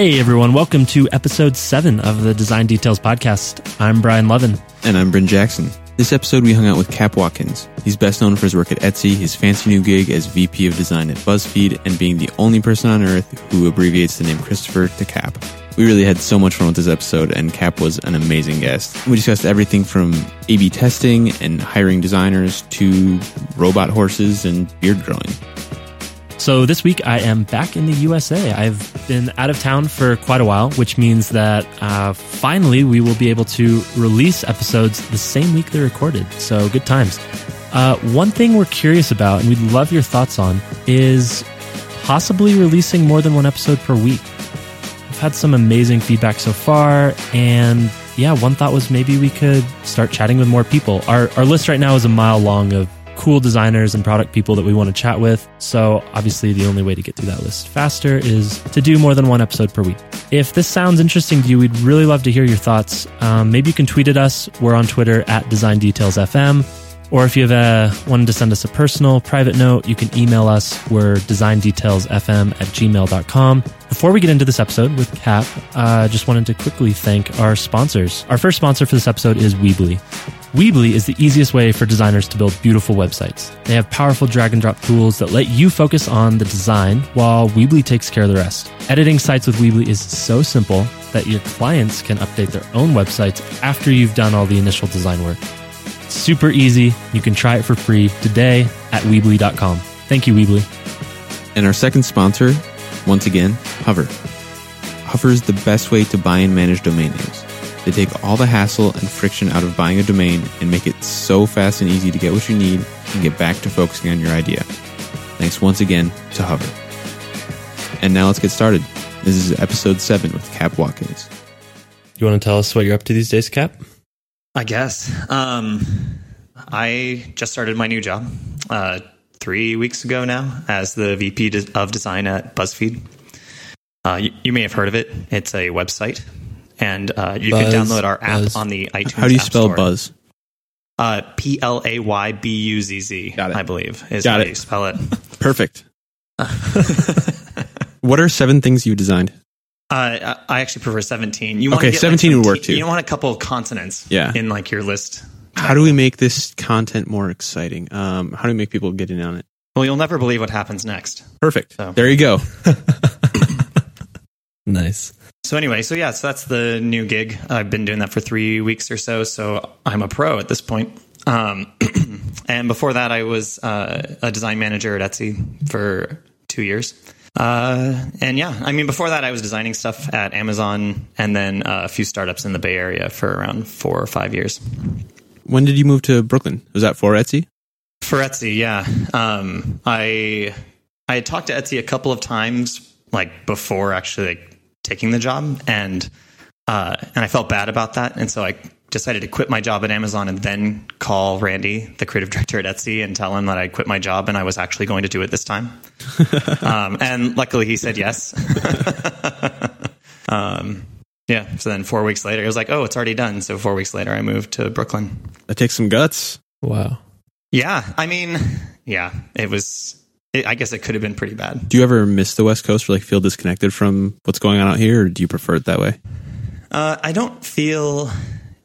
Hey everyone, welcome to episode 7 of the Design Details podcast. I'm Brian Lovin. And I'm Bryn Jackson. This episode, we hung out with Cap Watkins. He's best known for his work at Etsy, his fancy new gig as VP of Design at BuzzFeed, and being the only person on earth who abbreviates the name Christopher to Cap. We really had so much fun with this episode, and Cap was an amazing guest. We discussed everything from A B testing and hiring designers to robot horses and beard growing. So this week I am back in the USA. I've been out of town for quite a while, which means that uh, finally we will be able to release episodes the same week they're recorded. So good times. Uh, one thing we're curious about, and we'd love your thoughts on, is possibly releasing more than one episode per week. I've had some amazing feedback so far, and yeah, one thought was maybe we could start chatting with more people. Our, our list right now is a mile long of cool designers and product people that we want to chat with. So, obviously, the only way to get through that list faster is to do more than one episode per week. If this sounds interesting to you, we'd really love to hear your thoughts. Um, maybe you can tweet at us. We're on Twitter at Design Details FM. Or if you have a, wanted to send us a personal private note, you can email us. We're designdetailsfm at gmail.com. Before we get into this episode with Cap, I uh, just wanted to quickly thank our sponsors. Our first sponsor for this episode is Weebly. Weebly is the easiest way for designers to build beautiful websites. They have powerful drag and drop tools that let you focus on the design while Weebly takes care of the rest. Editing sites with Weebly is so simple that your clients can update their own websites after you've done all the initial design work. Super easy. You can try it for free today at Weebly.com. Thank you, Weebly. And our second sponsor, once again, Hover. Hover is the best way to buy and manage domain names. They take all the hassle and friction out of buying a domain and make it so fast and easy to get what you need and get back to focusing on your idea. Thanks once again to Hover. And now let's get started. This is episode 7 with Cap Watkins. You want to tell us what you're up to these days, Cap? I guess. Um, I just started my new job uh, three weeks ago now as the VP of design at BuzzFeed. Uh, you, you, may have heard of it. It's a website, and uh, you buzz, can download our app buzz. on the iTunes. How do you spell Store. Buzz? Uh, P L A Y B U Z Z. I believe is Got how it. you spell it. Perfect. what are seven things you designed? Uh, I actually prefer 17. You okay, 17 like would work too. You want a couple of consonants yeah. in like your list. How do we make this content more exciting? Um, how do we make people get in on it? Well, you'll never believe what happens next. Perfect. So. There you go. nice. So anyway, so yeah, so that's the new gig. I've been doing that for three weeks or so. So I'm a pro at this point. Um, and before that, I was uh, a design manager at Etsy for two years. Uh, and yeah, I mean, before that, I was designing stuff at Amazon and then uh, a few startups in the Bay Area for around four or five years. When did you move to Brooklyn? Was that for Etsy? For Etsy, yeah. Um, I I had talked to Etsy a couple of times, like before actually like, taking the job, and uh, and I felt bad about that, and so I decided to quit my job at Amazon and then call Randy, the creative director at Etsy, and tell him that I quit my job and I was actually going to do it this time. um, and luckily, he said yes. um, yeah. So then four weeks later, he was like, "Oh, it's already done." So four weeks later, I moved to Brooklyn. That takes some guts. Wow. Yeah. I mean, yeah. It was. It, I guess it could have been pretty bad. Do you ever miss the West Coast or like feel disconnected from what's going on out here, or do you prefer it that way? Uh, I don't feel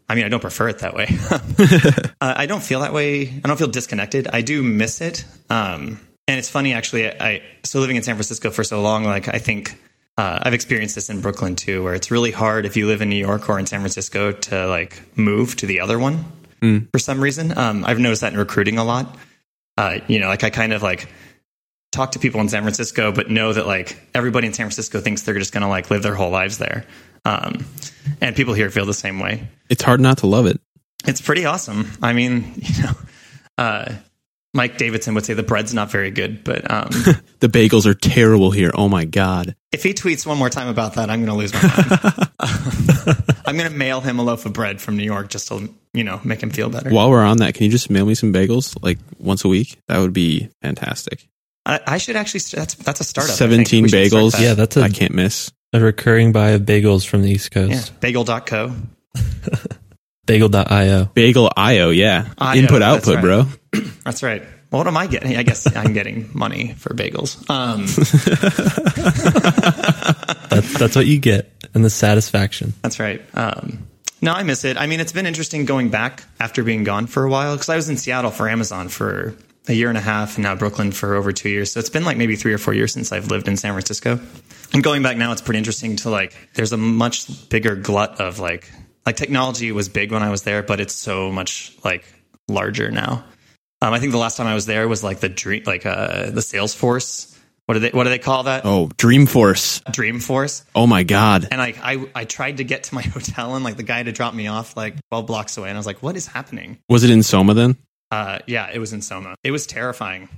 I mean, I don't prefer it that way. uh, I don't feel that way. I don't feel disconnected. I do miss it. Um, and it's funny, actually. I so living in San Francisco for so long, like I think uh, I've experienced this in Brooklyn too, where it's really hard if you live in New York or in San Francisco to like move to the other one mm. for some reason. Um, I've noticed that in recruiting a lot. Uh, you know, like I kind of like talk to people in San Francisco, but know that like everybody in San Francisco thinks they're just going to like live their whole lives there. Um, and people here feel the same way. It's hard not to love it. It's pretty awesome. I mean, you know, uh, Mike Davidson would say the bread's not very good, but um, the bagels are terrible here. Oh my god! If he tweets one more time about that, I'm going to lose my mind. I'm going to mail him a loaf of bread from New York just to you know make him feel better. While we're on that, can you just mail me some bagels like once a week? That would be fantastic. I, I should actually. That's that's a startup. Seventeen bagels. That. Yeah, that's a, I can't miss a recurring buy of bagels from the East Coast. Yeah, bagel.co. Bagel.io. Bagel.io, yeah. IO, Input output, right. bro. That's right. Well, what am I getting? I guess I'm getting money for bagels. Um, that's that's what you get, and the satisfaction. That's right. Um, no, I miss it. I mean, it's been interesting going back after being gone for a while because I was in Seattle for Amazon for a year and a half, and now Brooklyn for over two years. So it's been like maybe three or four years since I've lived in San Francisco. And going back now, it's pretty interesting to like. There's a much bigger glut of like like technology was big when I was there, but it's so much like larger now. Um, I think the last time I was there was like the dream, like uh, the Salesforce. What do they What do they call that? Oh, Dreamforce. Dreamforce. Oh my God. And like I, I tried to get to my hotel, and like the guy had to drop me off like 12 blocks away, and I was like, "What is happening?" Was it in Soma then? Uh, yeah, it was in Soma. It was terrifying.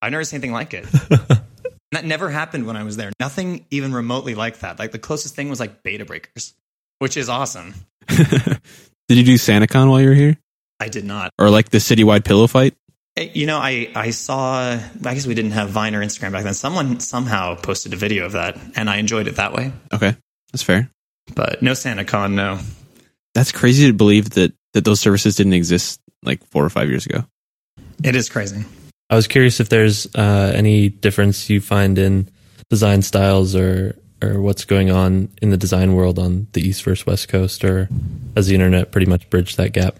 I've never seen anything like it. that never happened when I was there. Nothing even remotely like that. Like the closest thing was like Bay to Breakers, which is awesome. Did you do SantaCon while you were here? I did not. Or like the citywide pillow fight? You know, I, I saw, I guess we didn't have Vine or Instagram back then. Someone somehow posted a video of that, and I enjoyed it that way. Okay. That's fair. But no SantaCon, no. That's crazy to believe that, that those services didn't exist like four or five years ago. It is crazy. I was curious if there's uh, any difference you find in design styles or or what's going on in the design world on the East versus West Coast, or has the internet pretty much bridged that gap?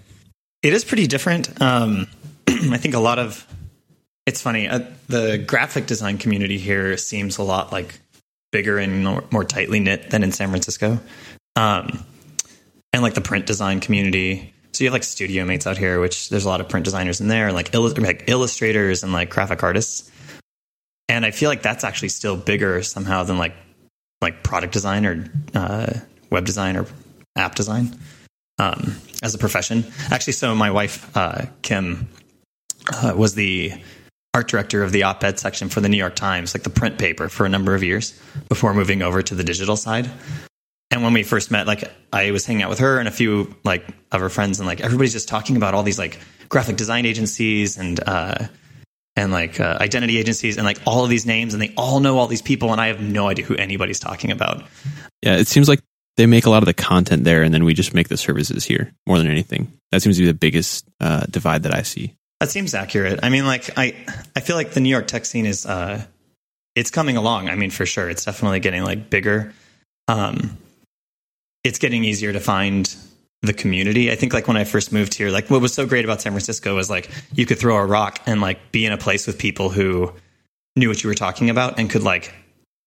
It is pretty different. Um, I think a lot of it's funny. Uh, the graphic design community here seems a lot like bigger and more, more tightly knit than in San Francisco, um, and like the print design community. So you have like studio mates out here, which there's a lot of print designers in there, and like, illu- like illustrators and like graphic artists. And I feel like that's actually still bigger somehow than like like product design or uh, web design or app design um, as a profession. Actually, so my wife uh, Kim uh, was the art director of the op-ed section for the New York Times, like the print paper, for a number of years before moving over to the digital side. And when we first met, like I was hanging out with her and a few like of her friends, and like everybody's just talking about all these like graphic design agencies and uh, and like uh, identity agencies and like all of these names, and they all know all these people, and I have no idea who anybody's talking about. Yeah, it seems like they make a lot of the content there and then we just make the services here more than anything. That seems to be the biggest uh, divide that I see. That seems accurate. I mean, like I, I feel like the New York tech scene is, uh, it's coming along. I mean, for sure, it's definitely getting like bigger. Um, it's getting easier to find the community. I think like when I first moved here, like what was so great about San Francisco was like you could throw a rock and like be in a place with people who knew what you were talking about and could like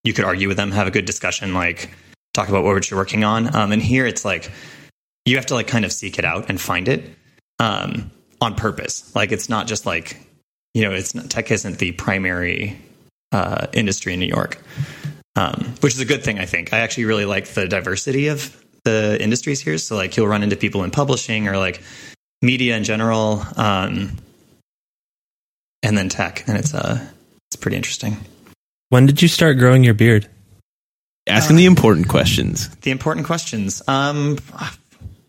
you could argue with them, have a good discussion, like talk about what you're working on. Um, and here it's like you have to like kind of seek it out and find it um, on purpose. Like it's not just like you know, it's not, tech isn't the primary uh, industry in New York, um, which is a good thing. I think I actually really like the diversity of the industries here. So like you'll run into people in publishing or like media in general, um, and then tech, and it's uh it's pretty interesting. When did you start growing your beard? Asking the important questions. The important questions. Um,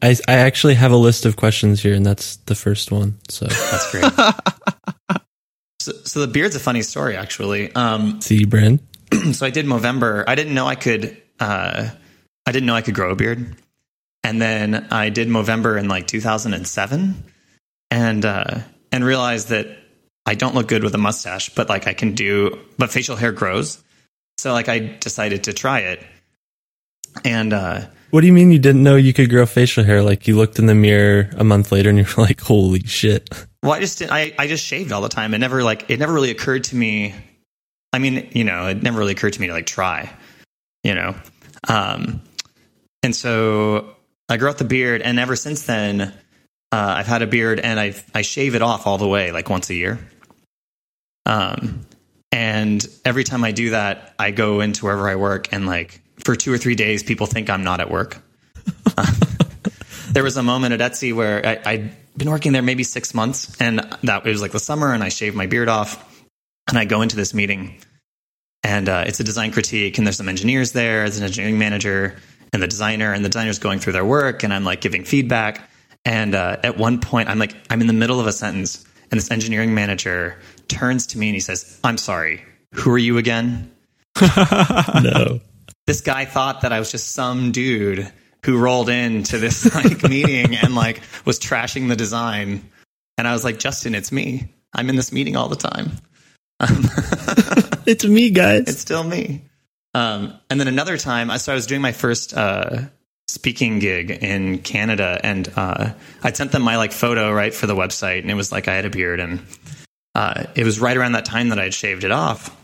I, I actually have a list of questions here, and that's the first one. So that's great. so, so the beard's a funny story, actually. Um, see, Brand. so I did Movember. I didn't know I could. Uh, I didn't know I could grow a beard, and then I did Movember in like 2007, and uh, and realized that I don't look good with a mustache, but like I can do, but facial hair grows. So like I decided to try it, and uh, What do you mean you didn't know you could grow facial hair? Like you looked in the mirror a month later and you were like, "Holy shit!" Well, I just I I just shaved all the time. It never like it never really occurred to me. I mean, you know, it never really occurred to me to like try, you know. Um, and so I grew out the beard, and ever since then, uh, I've had a beard, and I I shave it off all the way, like once a year. Um, and every time I do that, I go into wherever I work, and like for two or three days, people think I'm not at work. there was a moment at Etsy where I, I'd been working there maybe six months, and that it was like the summer, and I shaved my beard off, and I go into this meeting, and uh, it's a design critique, and there's some engineers there, there's an engineering manager, and the designer, and the designer's going through their work, and I'm like giving feedback, and uh, at one point, I'm like, I'm in the middle of a sentence, and this engineering manager turns to me and he says, "I'm sorry, who are you again?" no. this guy thought that I was just some dude who rolled into this like meeting and like was trashing the design. And I was like, Justin, it's me. I'm in this meeting all the time. It's me, guys. It's still me. Um, and then another time, so I was doing my first uh, speaking gig in Canada, and uh, I'd sent them my like photo right for the website, and it was like I had a beard, and uh, it was right around that time that I had shaved it off.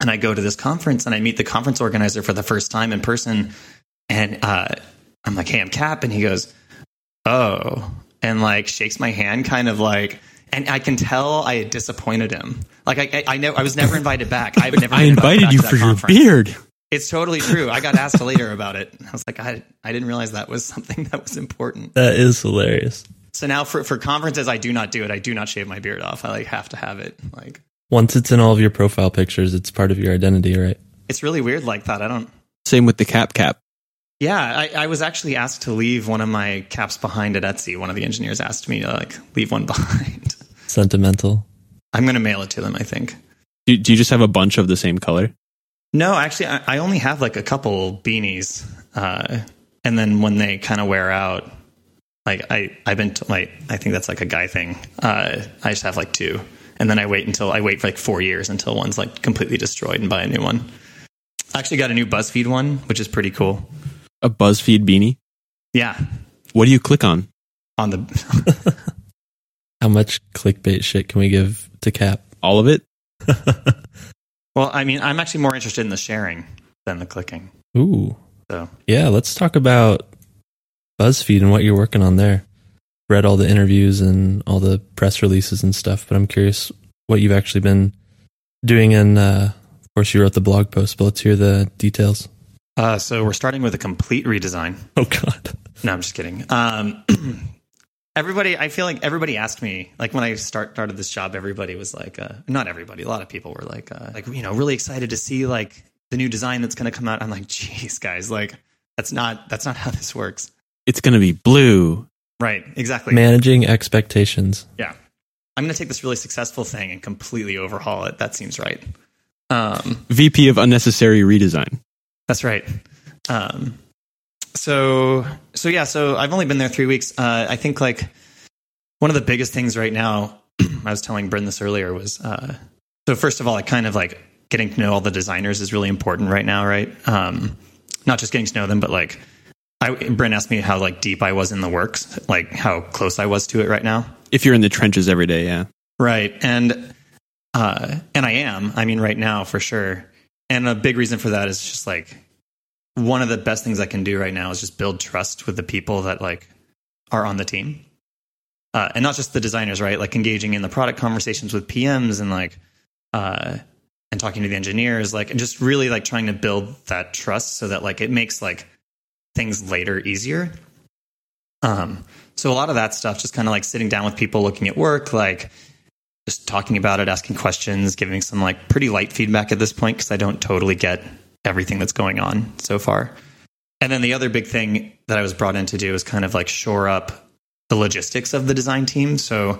And I go to this conference, and I meet the conference organizer for the first time in person, and uh, I'm like, "Hey, I'm Cap," and he goes, "Oh," and like shakes my hand, kind of like and I can tell I had disappointed him. Like I, I, I know I was never invited back. I would never. I invited you for your beard. It's totally true. I got asked later about it. I was like, I, I didn't realize that was something that was important. That is hilarious. So now for, for conferences, I do not do it. I do not shave my beard off. I like have to have it. Like once it's in all of your profile pictures, it's part of your identity, right? It's really weird like that. I don't. Same with the cap cap. Yeah, I, I, was actually asked to leave one of my caps behind at Etsy. One of the engineers asked me to like leave one behind. Sentimental. I'm going to mail it to them. I think. Do, do you just have a bunch of the same color? No, actually, I, I only have like a couple beanies, uh, and then when they kind of wear out, like I I've been t- like I think that's like a guy thing. Uh, I just have like two, and then I wait until I wait for like four years until one's like completely destroyed and buy a new one. I actually got a new BuzzFeed one, which is pretty cool. A BuzzFeed beanie. Yeah. What do you click on? On the. How much clickbait shit can we give to Cap? All of it. well, I mean, I'm actually more interested in the sharing than the clicking. Ooh. So yeah, let's talk about BuzzFeed and what you're working on there. Read all the interviews and all the press releases and stuff, but I'm curious what you've actually been doing. And uh, of course, you wrote the blog post, but let's hear the details. Uh, so we're starting with a complete redesign. Oh God! No, I'm just kidding. Um, everybody, I feel like everybody asked me, like when I start, started this job, everybody was like, uh, not everybody, a lot of people were like, uh, like you know, really excited to see like the new design that's going to come out. I'm like, jeez guys, like that's not that's not how this works. It's going to be blue. Right. Exactly. Managing expectations. Yeah. I'm going to take this really successful thing and completely overhaul it. That seems right. Um, VP of unnecessary redesign. That's right. Um, so so yeah, so I've only been there three weeks. Uh, I think like one of the biggest things right now. I was telling Bryn this earlier was uh, so first of all, I kind of like getting to know all the designers is really important right now, right? Um, not just getting to know them, but like I, Bryn asked me how like deep I was in the works, like how close I was to it right now. If you're in the trenches every day, yeah, right, and uh, and I am. I mean, right now for sure. And a big reason for that is just like one of the best things I can do right now is just build trust with the people that like are on the team. Uh, and not just the designers, right? Like engaging in the product conversations with PMs and like, uh, and talking to the engineers, like, and just really like trying to build that trust so that like it makes like things later easier. Um, so a lot of that stuff, just kind of like sitting down with people, looking at work, like just talking about it, asking questions, giving some like pretty light feedback at this point because I don't totally get everything that's going on so far. And then the other big thing that I was brought in to do is kind of like shore up the logistics of the design team. So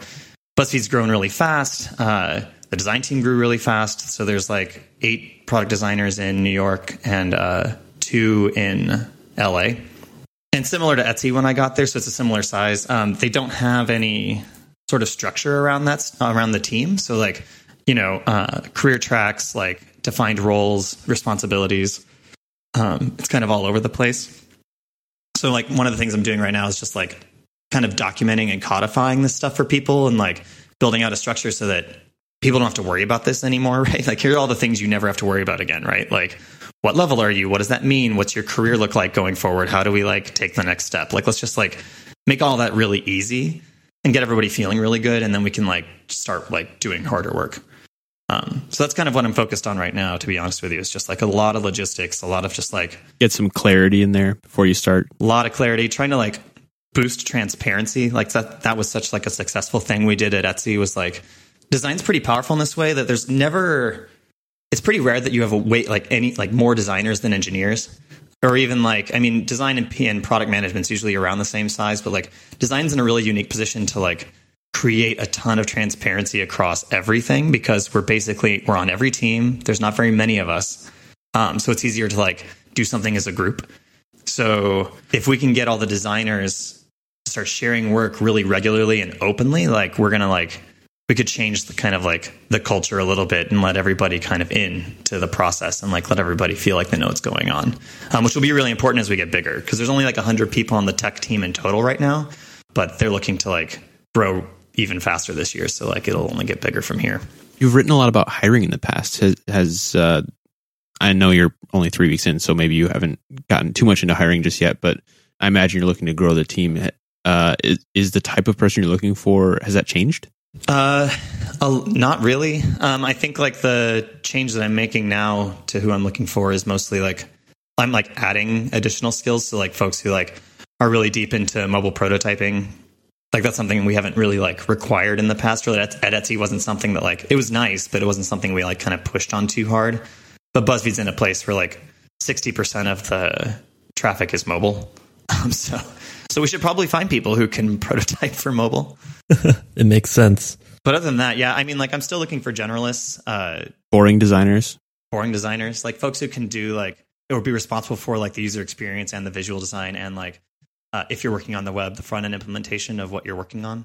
BuzzFeed's grown really fast. Uh, the design team grew really fast. So there's like eight product designers in New York and uh, two in LA. And similar to Etsy when I got there, so it's a similar size. Um, they don't have any sort of structure around that around the team. So like you know uh, career tracks, like defined roles, responsibilities. Um, it's kind of all over the place. So like one of the things I'm doing right now is just like kind of documenting and codifying this stuff for people and like building out a structure so that people don't have to worry about this anymore, right? Like here are all the things you never have to worry about again, right? Like what level are you? What does that mean? What's your career look like going forward? How do we like take the next step? Like let's just like make all that really easy and get everybody feeling really good and then we can like start like doing harder work. Um, so that's kind of what I'm focused on right now, to be honest with you. It's just like a lot of logistics, a lot of just like get some clarity in there before you start. A lot of clarity, trying to like boost transparency. Like that, that was such like a successful thing we did at Etsy was like design's pretty powerful in this way that there's never, it's pretty rare that you have a wait like any, like more designers than engineers. Or even like, I mean, design and, and product management is usually around the same size, but like design's in a really unique position to like create a ton of transparency across everything because we're basically we're on every team. There's not very many of us. Um, so it's easier to like do something as a group. So if we can get all the designers to start sharing work really regularly and openly like we're gonna like we could change the kind of like the culture a little bit and let everybody kind of in to the process and like let everybody feel like they know what's going on, um, which will be really important as we get bigger. Because there's only like 100 people on the tech team in total right now, but they're looking to like grow even faster this year. So like it'll only get bigger from here. You've written a lot about hiring in the past. Has, has uh, I know you're only three weeks in, so maybe you haven't gotten too much into hiring just yet, but I imagine you're looking to grow the team. Uh, is, is the type of person you're looking for, has that changed? Uh, not really. Um, I think like the change that I'm making now to who I'm looking for is mostly like I'm like adding additional skills to like folks who like are really deep into mobile prototyping. Like that's something we haven't really like required in the past. Really, at, at Etsy wasn't something that like it was nice, but it wasn't something we like kind of pushed on too hard. But BuzzFeed's in a place where like 60% of the traffic is mobile. Um, so so we should probably find people who can prototype for mobile. it makes sense. But other than that, yeah, I mean, like I'm still looking for generalists, uh, boring designers, boring designers, like folks who can do like or be responsible for like the user experience and the visual design and like uh, if you're working on the web, the front end implementation of what you're working on.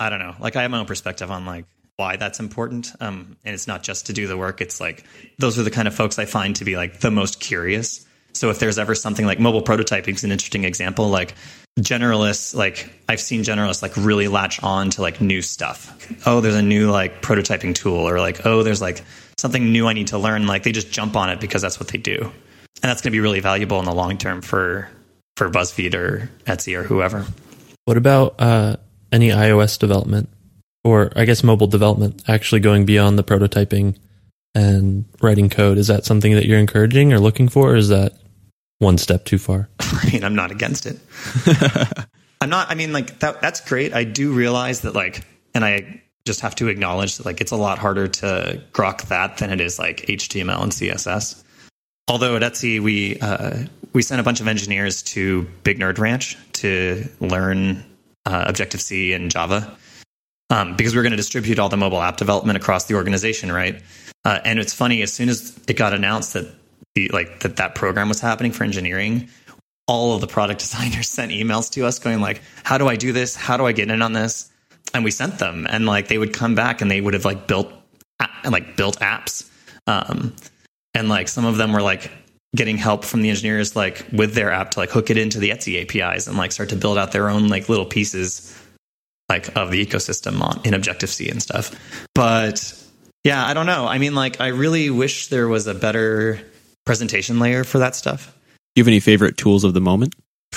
I don't know. Like I have my own perspective on like why that's important. Um, and it's not just to do the work. It's like those are the kind of folks I find to be like the most curious. So if there's ever something like mobile prototyping is an interesting example, like generalists like i've seen generalists like really latch on to like new stuff oh there's a new like prototyping tool or like oh there's like something new i need to learn like they just jump on it because that's what they do and that's going to be really valuable in the long term for for buzzfeed or etsy or whoever what about uh, any ios development or i guess mobile development actually going beyond the prototyping and writing code is that something that you're encouraging or looking for or is that one step too far. I mean, I'm not against it. I'm not. I mean, like that. That's great. I do realize that, like, and I just have to acknowledge that, like, it's a lot harder to grok that than it is like HTML and CSS. Although at Etsy, we uh, we sent a bunch of engineers to Big Nerd Ranch to learn uh, Objective C and Java um, because we are going to distribute all the mobile app development across the organization, right? Uh, and it's funny as soon as it got announced that the like that that program was happening for engineering, all of the product designers sent emails to us going like, "How do I do this? How do I get in on this?" And we sent them, and like they would come back and they would have like built like built apps, um, and like some of them were like getting help from the engineers like with their app to like hook it into the Etsy APIs and like start to build out their own like little pieces like of the ecosystem on in Objective C and stuff. But yeah, I don't know. I mean, like I really wish there was a better presentation layer for that stuff. Do you have any favorite tools of the moment?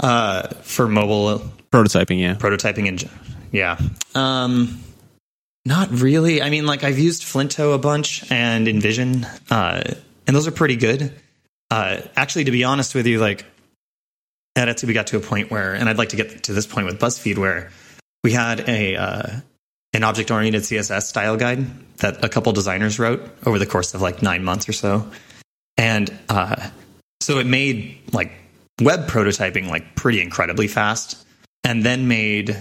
Uh, for mobile prototyping, yeah, prototyping and yeah. Um, not really. I mean, like I've used Flinto a bunch and InVision, uh, and those are pretty good. Uh, actually, to be honest with you, like at Etsy, we got to a point where, and I'd like to get to this point with BuzzFeed, where we had a uh, an object oriented CSS style guide that a couple designers wrote over the course of like nine months or so. And uh, so it made like web prototyping like pretty incredibly fast and then made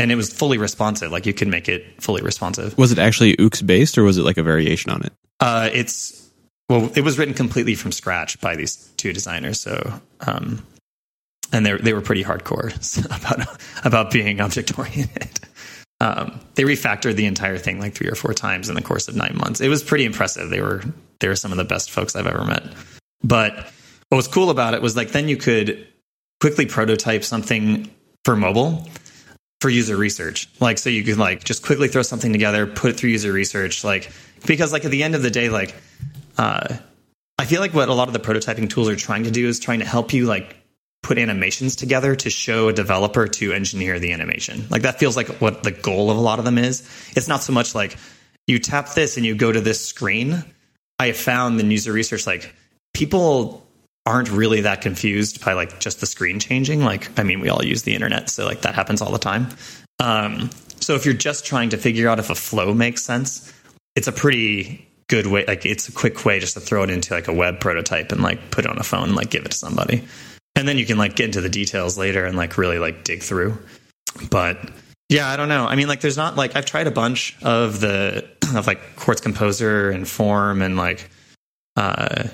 and it was fully responsive like you can make it fully responsive was it actually ooks based or was it like a variation on it uh, it's well it was written completely from scratch by these two designers so um, and they they were pretty hardcore about about being object oriented um, they refactored the entire thing like three or four times in the course of nine months. It was pretty impressive. They were they were some of the best folks I've ever met. But what was cool about it was like then you could quickly prototype something for mobile for user research. Like so you can like just quickly throw something together, put it through user research. Like because like at the end of the day, like uh, I feel like what a lot of the prototyping tools are trying to do is trying to help you like put animations together to show a developer to engineer the animation. Like that feels like what the goal of a lot of them is. It's not so much like you tap this and you go to this screen. I found in user research like people aren't really that confused by like just the screen changing. Like I mean, we all use the internet, so like that happens all the time. Um, so if you're just trying to figure out if a flow makes sense, it's a pretty good way. Like it's a quick way just to throw it into like a web prototype and like put it on a phone, and, like give it to somebody and then you can like get into the details later and like really like dig through. But yeah, I don't know. I mean, like, there's not like I've tried a bunch of the of like Quartz Composer and Form and like uh,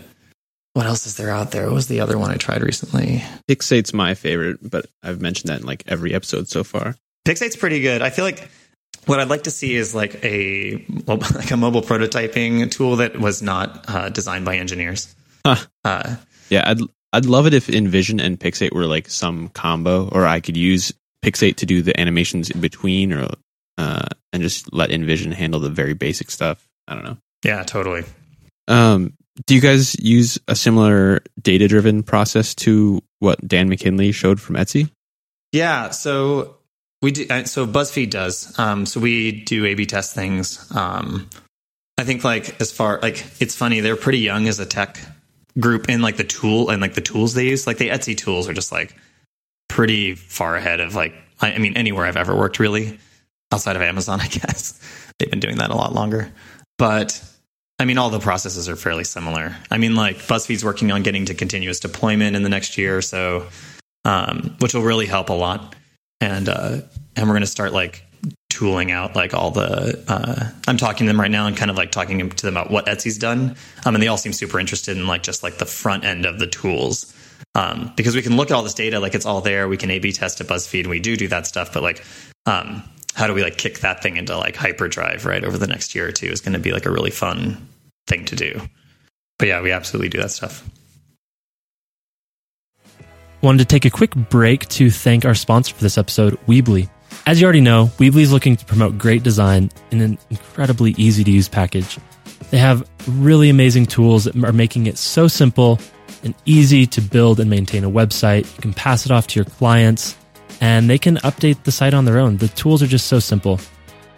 what else is there out there? What was the other one I tried recently? Pixate's my favorite, but I've mentioned that in like every episode so far. Pixate's pretty good. I feel like what I'd like to see is like a like a mobile prototyping tool that was not uh, designed by engineers. Huh. Uh, yeah, I'd I'd love it if InVision and Pixate were like some combo, or I could use Pixate to do the animations in between, or uh, and just let InVision handle the very basic stuff. I don't know. Yeah, totally. Um, do you guys use a similar data driven process to what Dan McKinley showed from Etsy? Yeah, so we do. Uh, so BuzzFeed does. Um, so we do A/B test things. Um, I think like as far like it's funny they're pretty young as a tech group in like the tool and like the tools they use. Like the Etsy tools are just like pretty far ahead of like I, I mean anywhere I've ever worked really outside of Amazon. I guess they've been doing that a lot longer, but I mean, all the processes are fairly similar. I mean, like BuzzFeed's working on getting to continuous deployment in the next year or so, um, which will really help a lot. And uh, and we're going to start like tooling out like all the. Uh, I'm talking to them right now and kind of like talking to them about what Etsy's done. Um, and they all seem super interested in like just like the front end of the tools. Um, because we can look at all this data, like it's all there. We can A/B test at BuzzFeed, and we do do that stuff. But like, um, how do we like kick that thing into like hyperdrive right over the next year or two is going to be like a really fun thing to do. But yeah, we absolutely do that stuff. Wanted to take a quick break to thank our sponsor for this episode, Weebly. As you already know, Weebly is looking to promote great design in an incredibly easy to use package. They have really amazing tools that are making it so simple and easy to build and maintain a website. You can pass it off to your clients and they can update the site on their own. The tools are just so simple.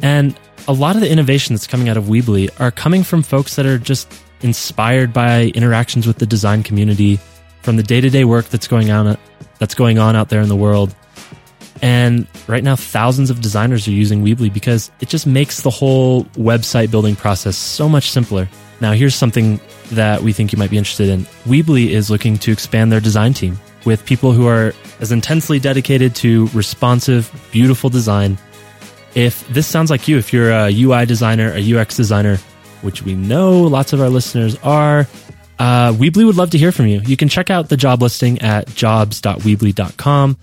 And a lot of the innovation that's coming out of Weebly are coming from folks that are just inspired by interactions with the design community, from the day-to-day work that's going on that's going on out there in the world. And right now thousands of designers are using Weebly because it just makes the whole website building process so much simpler. Now here's something that we think you might be interested in. Weebly is looking to expand their design team with people who are as intensely dedicated to responsive, beautiful design. If this sounds like you, if you're a UI designer, a UX designer, which we know lots of our listeners are, uh, Weebly would love to hear from you. You can check out the job listing at jobs.weebly.com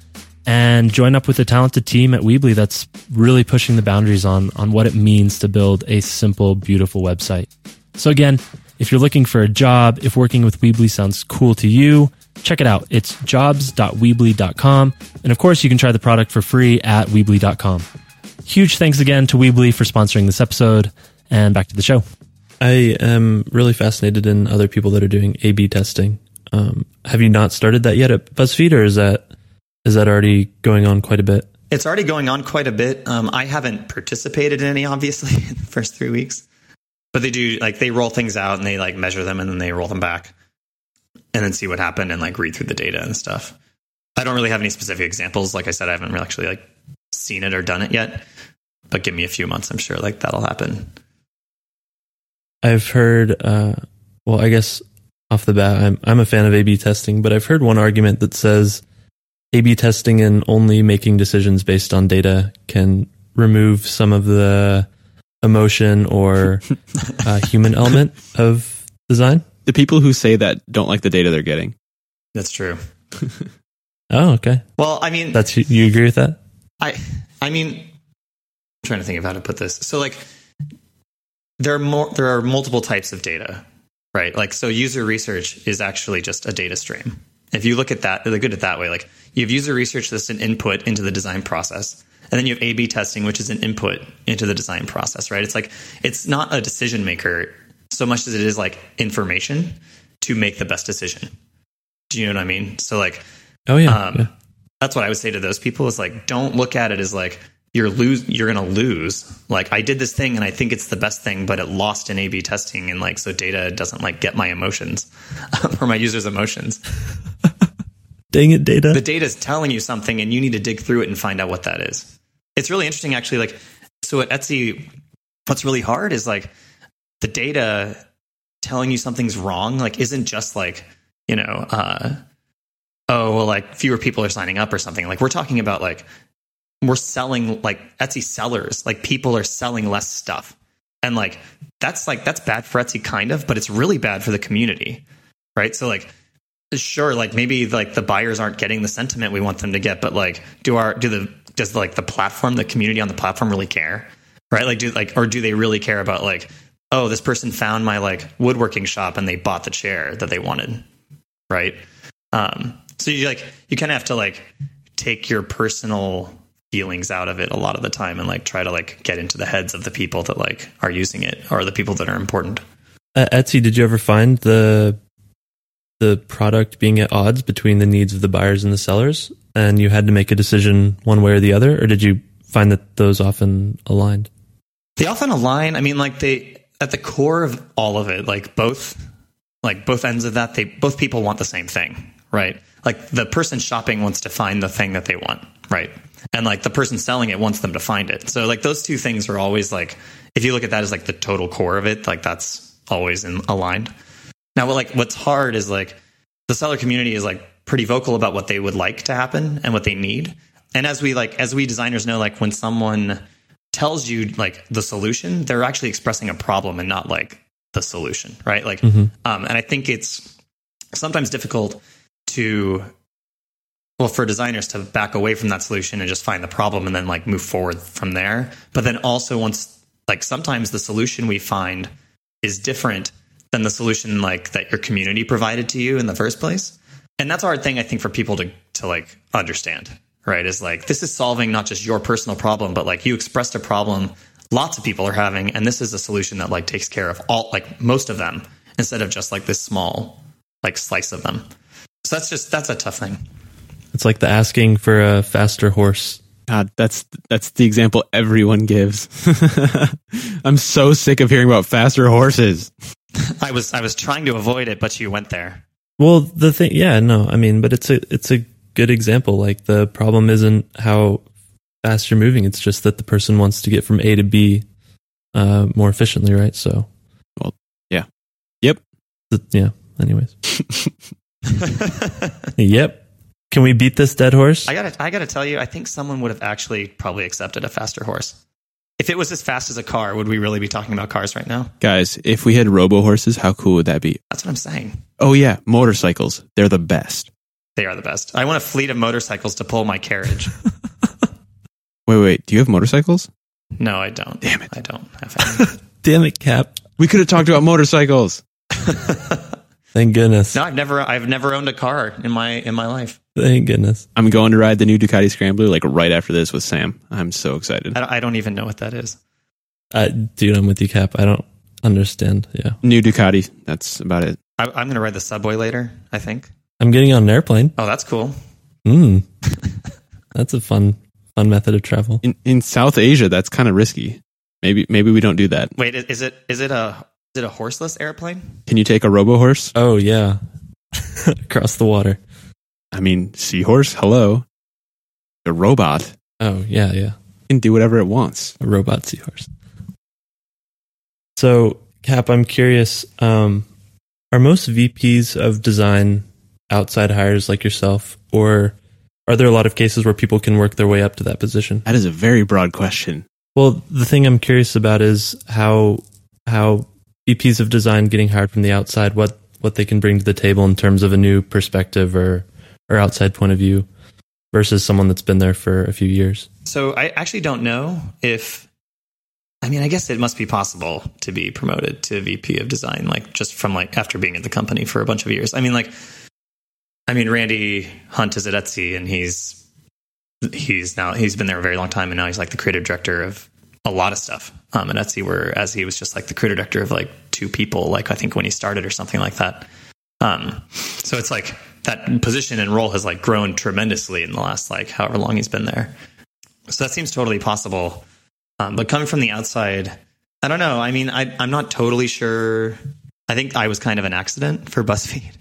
and join up with a talented team at Weebly that's really pushing the boundaries on, on what it means to build a simple, beautiful website. So again, if you're looking for a job, if working with Weebly sounds cool to you, check it out. It's jobs.weebly.com. And of course, you can try the product for free at weebly.com. Huge thanks again to Weebly for sponsoring this episode. And back to the show. I am really fascinated in other people that are doing A B testing. Um, have you not started that yet at BuzzFeed or is that, is that already going on quite a bit? It's already going on quite a bit. Um, I haven't participated in any, obviously, in the first three weeks, but they do like they roll things out and they like measure them and then they roll them back and then see what happened and like read through the data and stuff. I don't really have any specific examples. Like I said, I haven't really actually like seen it or done it yet. But give me a few months, I'm sure like that'll happen. I've heard, uh, well, I guess off the bat, I'm I'm a fan of A/B testing, but I've heard one argument that says A/B testing and only making decisions based on data can remove some of the emotion or uh, human element of design the people who say that don't like the data they're getting. That's true. oh, okay. Well, I mean, that's you agree with that? I, I mean, I'm trying to think of how to put this. So, like, there are more. There are multiple types of data, right? Like, so user research is actually just a data stream. If you look at that, look at it that way. Like, you have user research that's an input into the design process. And then you have A B testing, which is an input into the design process, right? It's like, it's not a decision maker so much as it is like information to make the best decision. Do you know what I mean? So like, oh yeah, um, yeah. that's what I would say to those people is like, don't look at it as like you're lose, you're gonna lose. Like I did this thing and I think it's the best thing, but it lost in A/B testing, and like so data doesn't like get my emotions or my users' emotions. Dang it, data. The data is telling you something, and you need to dig through it and find out what that is. It's really interesting, actually. Like, so at Etsy, what's really hard is like the data telling you something's wrong like isn't just like you know uh, oh well like fewer people are signing up or something. Like we're talking about like we're selling like etsy sellers. Like people are selling less stuff. And like that's like that's bad for etsy kind of but it's really bad for the community right? So like sure like maybe like the buyers aren't getting the sentiment we want them to get but like do our do the does like the platform the community on the platform really care right? Like, do like, or do they really care about like, oh, this person found my like woodworking shop and they bought the chair that they wanted, right? Um, so you like, you kind of have to like take your personal feelings out of it a lot of the time and like try to like get into the heads of the people that like are using it or the people that are important. At Etsy, did you ever find the the product being at odds between the needs of the buyers and the sellers, and you had to make a decision one way or the other, or did you find that those often aligned? They often align. I mean, like they at the core of all of it, like both like both ends of that, they both people want the same thing, right? Like the person shopping wants to find the thing that they want, right? And like the person selling it wants them to find it. So like those two things are always like if you look at that as like the total core of it, like that's always in, aligned. Now, what like what's hard is like the seller community is like pretty vocal about what they would like to happen and what they need. And as we like as we designers know, like when someone tells you like the solution, they're actually expressing a problem and not like the solution, right? Like, um, and I think it's sometimes difficult to well for designers to back away from that solution and just find the problem and then like move forward from there. But then also once like sometimes the solution we find is different than the solution like that your community provided to you in the first place. And that's a hard thing i think for people to to like understand right is like this is solving not just your personal problem but like you expressed a problem lots of people are having and this is a solution that like takes care of all like most of them instead of just like this small like slice of them so that's just that's a tough thing It's like the asking for a faster horse. God, that's that's the example everyone gives. I'm so sick of hearing about faster horses. I was I was trying to avoid it, but you went there. Well, the thing, yeah, no, I mean, but it's a it's a good example. Like the problem isn't how fast you're moving; it's just that the person wants to get from A to B uh, more efficiently, right? So, well, Yeah. Yep. yeah. Anyways, yep. Can we beat this dead horse? I gotta I gotta tell you, I think someone would have actually probably accepted a faster horse. If it was as fast as a car, would we really be talking about cars right now? Guys, if we had robo horses, how cool would that be? That's what I'm saying. Oh yeah, motorcycles. They're the best. They are the best. I want a fleet of motorcycles to pull my carriage. Wait, wait. Do you have motorcycles? No, I don't. Damn it. I don't have any. Damn it, Cap! We could have talked about motorcycles. Thank goodness. no, I've never I've never owned a car in my in my life. Thank goodness. I'm going to ride the new Ducati Scrambler like right after this with Sam. I'm so excited. I don't, I don't even know what that is. Uh, dude, I'm with you, Cap. I don't understand. Yeah, New Ducati. That's about it. I, I'm gonna ride the subway later. I think. I'm getting on an airplane. Oh, that's cool. Mm. That's a fun fun method of travel. In in South Asia, that's kind of risky. Maybe maybe we don't do that. Wait, is is it is it a is it a horseless airplane? Can you take a robo horse? Oh yeah, across the water. I mean, seahorse. Hello, the robot Oh yeah, yeah. can do whatever it wants. a robot seahorse. So, Cap, I'm curious. Um, are most VPs of design outside hires like yourself, or are there a lot of cases where people can work their way up to that position? That is a very broad question. Well, the thing I'm curious about is how how VPs of design getting hired from the outside, what what they can bring to the table in terms of a new perspective or or outside point of view versus someone that's been there for a few years. So I actually don't know if. I mean, I guess it must be possible to be promoted to VP of design, like just from like after being at the company for a bunch of years. I mean, like, I mean, Randy Hunt is at Etsy, and he's he's now he's been there a very long time, and now he's like the creative director of a lot of stuff um, at Etsy. Whereas he was just like the creative director of like two people, like I think when he started or something like that. Um, so it's like that position and role has like grown tremendously in the last like however long he's been there. So that seems totally possible. Um, but coming from the outside, I don't know. I mean, I, I'm not totally sure. I think I was kind of an accident for BuzzFeed.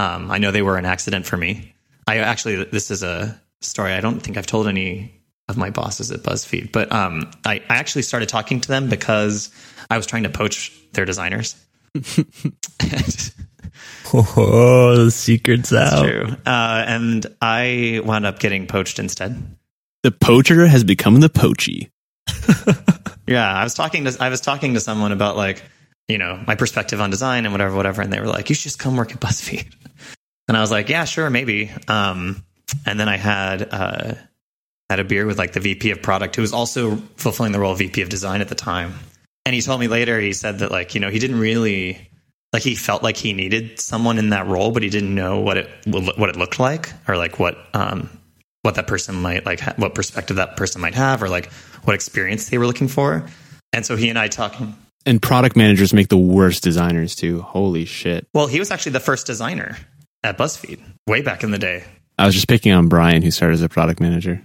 Um, I know they were an accident for me. I actually, this is a story I don't think I've told any of my bosses at BuzzFeed, but um, I, I actually started talking to them because I was trying to poach their designers. Oh, the secret's out. true. Uh, and I wound up getting poached instead. The poacher has become the poachy. Yeah, I was talking to I was talking to someone about like you know my perspective on design and whatever, whatever, and they were like, "You should just come work at BuzzFeed," and I was like, "Yeah, sure, maybe." Um, and then I had uh, had a beer with like the VP of product who was also fulfilling the role of VP of design at the time. And he told me later, he said that like, you know, he didn't really like he felt like he needed someone in that role, but he didn't know what it what it looked like or like what um what that person might like what perspective that person might have or like what experience they were looking for. And so he and I talking and product managers make the worst designers too. Holy shit. Well, he was actually the first designer at BuzzFeed way back in the day. I was just picking on Brian who started as a product manager.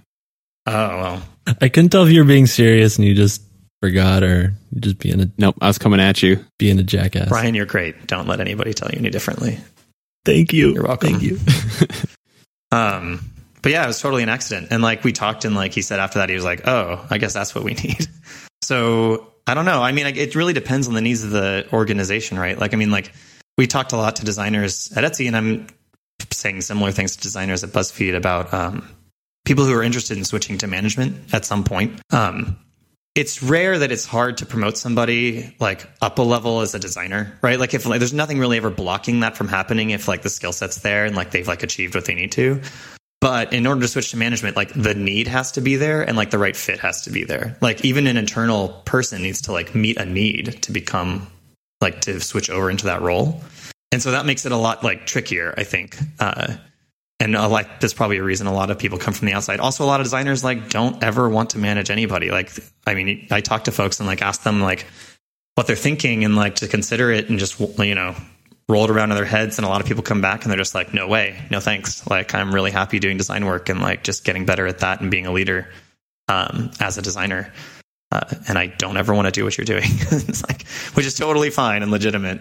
Oh well. I couldn't tell if you were being serious and you just forgot or you just being a Nope, I was coming at you. being a jackass. Brian, you're great. Don't let anybody tell you any differently. Thank you. You're welcome. Thank you. Um, but yeah, it was totally an accident. And like we talked, and like he said after that, he was like, "Oh, I guess that's what we need." so I don't know. I mean, it really depends on the needs of the organization, right? Like, I mean, like we talked a lot to designers at Etsy, and I'm saying similar things to designers at BuzzFeed about um, people who are interested in switching to management at some point. Um, it's rare that it's hard to promote somebody like up a level as a designer, right? Like if like, there's nothing really ever blocking that from happening if like the skill set's there and like they've like achieved what they need to. But in order to switch to management, like the need has to be there and like the right fit has to be there. Like even an internal person needs to like meet a need to become like to switch over into that role. And so that makes it a lot like trickier, I think. Uh, and uh, like that's probably a reason a lot of people come from the outside. Also, a lot of designers like don't ever want to manage anybody. Like, I mean, I talk to folks and like ask them like what they're thinking and like to consider it and just you know roll it around in their heads. And a lot of people come back and they're just like, no way, no thanks. Like, I'm really happy doing design work and like just getting better at that and being a leader um, as a designer. Uh, and I don't ever want to do what you're doing. it's like, which is totally fine and legitimate.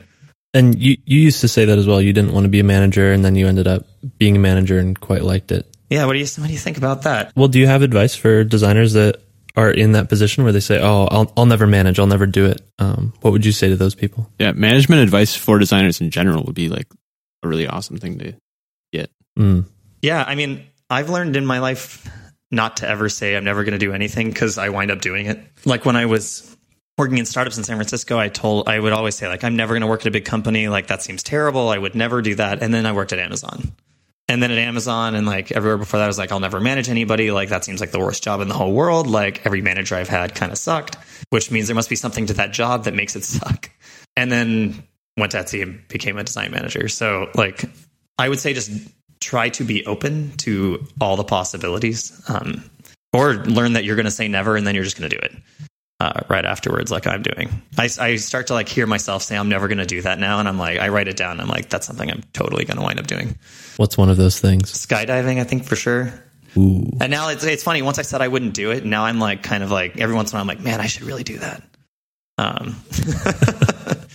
And you, you used to say that as well. You didn't want to be a manager, and then you ended up being a manager and quite liked it. Yeah. What do you What do you think about that? Well, do you have advice for designers that are in that position where they say, "Oh, I'll I'll never manage. I'll never do it." Um, what would you say to those people? Yeah, management advice for designers in general would be like a really awesome thing to get. Mm. Yeah, I mean, I've learned in my life not to ever say I'm never going to do anything because I wind up doing it. Like when I was working in startups in San Francisco, I told I would always say like I'm never going to work at a big company. Like that seems terrible. I would never do that. And then I worked at Amazon. And then at Amazon and like everywhere before that, I was like, I'll never manage anybody. Like that seems like the worst job in the whole world. Like every manager I've had kind of sucked, which means there must be something to that job that makes it suck. And then went to Etsy and became a design manager. So like I would say just try to be open to all the possibilities. Um, or learn that you're going to say never and then you're just going to do it uh, right afterwards, like I'm doing. I, I start to like hear myself say, I'm never going to do that now. And I'm like, I write it down. I'm like, that's something I'm totally going to wind up doing. What's one of those things? Skydiving, I think for sure. Ooh. And now it's, it's funny. Once I said I wouldn't do it, now I'm like, kind of like, every once in a while, I'm like, man, I should really do that. Um,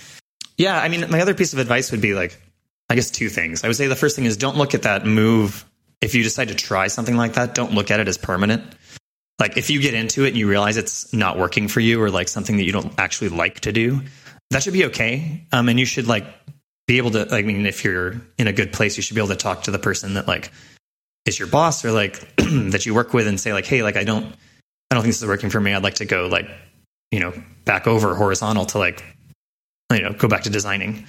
yeah, I mean, my other piece of advice would be like, I guess two things. I would say the first thing is don't look at that move. If you decide to try something like that, don't look at it as permanent like if you get into it and you realize it's not working for you or like something that you don't actually like to do that should be okay um, and you should like be able to i mean if you're in a good place you should be able to talk to the person that like is your boss or like that you work with and say like hey like i don't i don't think this is working for me. I'd like to go like you know back over horizontal to like you know go back to designing.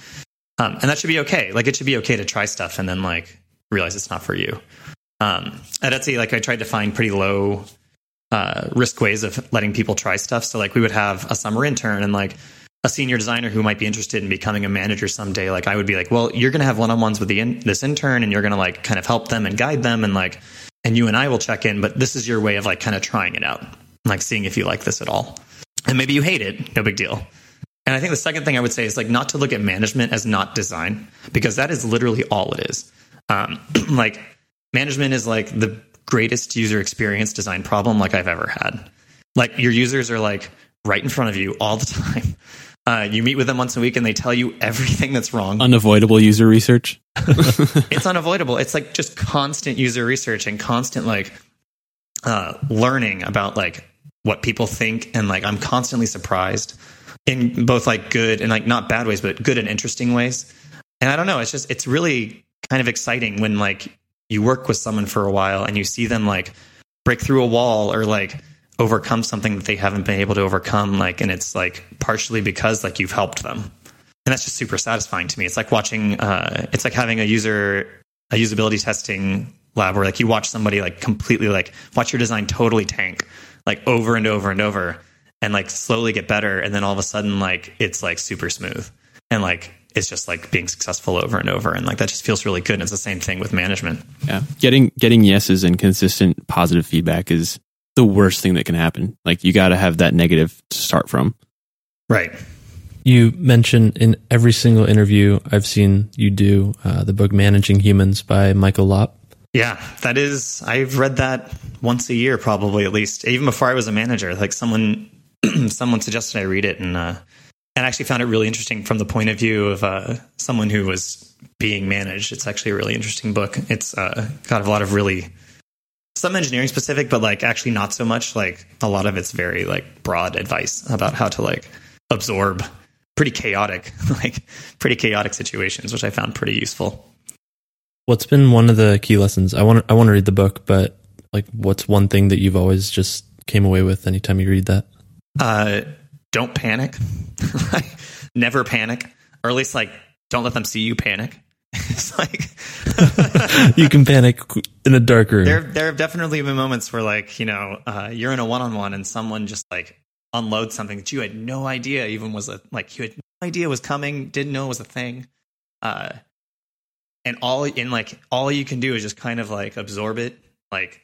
Um, and that should be okay. Like it should be okay to try stuff and then like realize it's not for you. Um, at etsy like i tried to find pretty low uh, risk ways of letting people try stuff. So like we would have a summer intern and like a senior designer who might be interested in becoming a manager someday. Like I would be like, well, you're going to have one-on-ones with the in- this intern and you're going to like kind of help them and guide them and like, and you and I will check in, but this is your way of like kind of trying it out, like seeing if you like this at all. And maybe you hate it. No big deal. And I think the second thing I would say is like not to look at management as not design because that is literally all it is. Um, like management is like the greatest user experience design problem like I've ever had. Like your users are like right in front of you all the time. Uh, you meet with them once a week and they tell you everything that's wrong. Unavoidable user research. it's unavoidable. It's like just constant user research and constant like uh, learning about like what people think and like I'm constantly surprised in both like good and like not bad ways, but good and interesting ways. And I don't know, it's just it's really kind of exciting when like you work with someone for a while and you see them like break through a wall or like overcome something that they haven't been able to overcome like and it's like partially because like you've helped them. And that's just super satisfying to me. It's like watching uh it's like having a user a usability testing lab where like you watch somebody like completely like watch your design totally tank like over and over and over and like slowly get better. And then all of a sudden like it's like super smooth and like it's just like being successful over and over. And like that just feels really good. And it's the same thing with management. Yeah. Getting getting yeses and consistent positive feedback is the worst thing that can happen. Like you got to have that negative to start from. right You mention in every single interview I've seen you do uh, the book Managing Humans by Michael Lopp. yeah that is i've read that once a year probably at least even before i was a manager like someone someone suggested i read it and uh and I actually found it really interesting from the point of view of uh, someone who was being managed. It's actually a really interesting book. It's uh, got a lot of really some engineering specific, but like actually not so much. Like a lot of it's very like broad advice about how to like absorb pretty chaotic, like pretty chaotic situations, which I found pretty useful. What's been one of the key lessons? I want I want to read the book, but like, what's one thing that you've always just came away with anytime you read that? Uh, don't panic. Never panic, or at least like don't let them see you panic. it's like you can panic in a dark room. there there have definitely been moments where like you know uh, you're in a one-on-one and someone just like unloads something that you had no idea even was a like you had no idea was coming didn't know was a thing. Uh and all in like all you can do is just kind of like absorb it like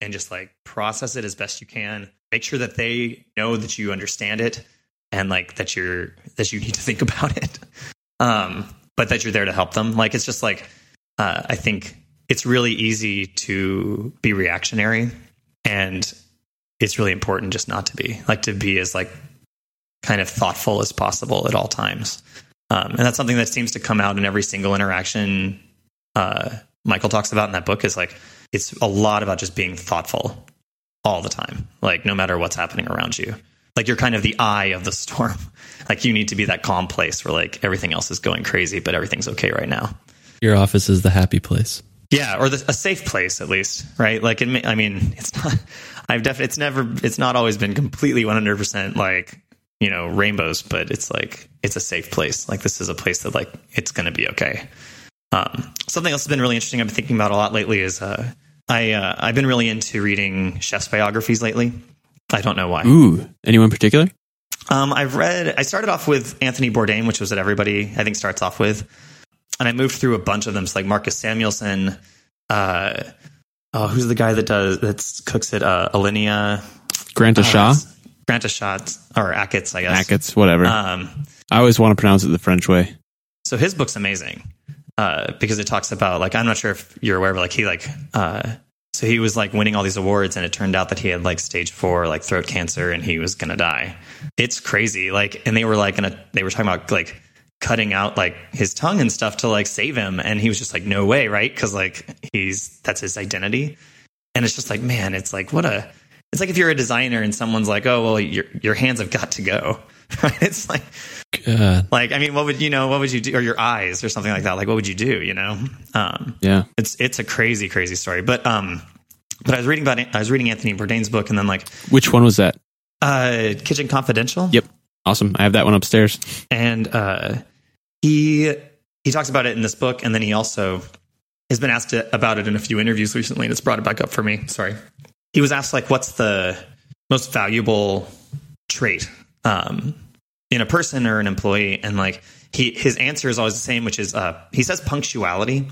and just like process it as best you can. Make sure that they know that you understand it and like that you're that you need to think about it. Um but that you're there to help them. Like it's just like uh, i think it's really easy to be reactionary and it's really important just not to be like to be as like kind of thoughtful as possible at all times. Um, and that's something that seems to come out in every single interaction uh, michael talks about in that book is like it's a lot about just being thoughtful all the time like no matter what's happening around you like you're kind of the eye of the storm like you need to be that calm place where like everything else is going crazy but everything's okay right now Your office is the happy place. yeah, or the, a safe place at least, right? Like, it, may- I mean, it's not. I've definitely. It's never. It's not always been completely one hundred percent like you know rainbows, but it's like it's a safe place. Like this is a place that like it's going to be okay. Um, something else that's been really interesting. I've been thinking about a lot lately is uh, I uh, I've been really into reading chefs biographies lately. I don't know why. Ooh, anyone in particular? Um, I've read. I started off with Anthony Bourdain, which was what everybody I think starts off with, and I moved through a bunch of them. So like Marcus Samuelsson. Uh, oh, who's the guy that does that cooks at uh, Alinea? Grant Achatz, Grant Achatz or Achatz, I guess. Achatz, whatever. Um, I always want to pronounce it the French way. so his book's amazing uh, because it talks about like I'm not sure if you're aware, but like he like uh, so he was like winning all these awards, and it turned out that he had like stage four like throat cancer, and he was gonna die. It's crazy. Like, and they were like gonna they were talking about like cutting out like his tongue and stuff to like save him, and he was just like, no way, right? Because like he's that's his identity, and it's just like man, it's like what a it's like if you're a designer and someone's like, oh well, your your hands have got to go. Right? It's like God. like I mean, what would you know? What would you do? Or your eyes, or something like that. Like, what would you do? You know, um, Yeah. it's it's a crazy, crazy story. But um, but I was reading about I was reading Anthony Bourdain's book, and then like Which one was that? uh, Kitchen Confidential. Yep. Awesome. I have that one upstairs. and uh, he he talks about it in this book, and then he also has been asked about it in a few interviews recently, and it's brought it back up for me. Sorry, he was asked like, what's the most valuable trait um, in a person or an employee, and like he his answer is always the same, which is uh, he says punctuality,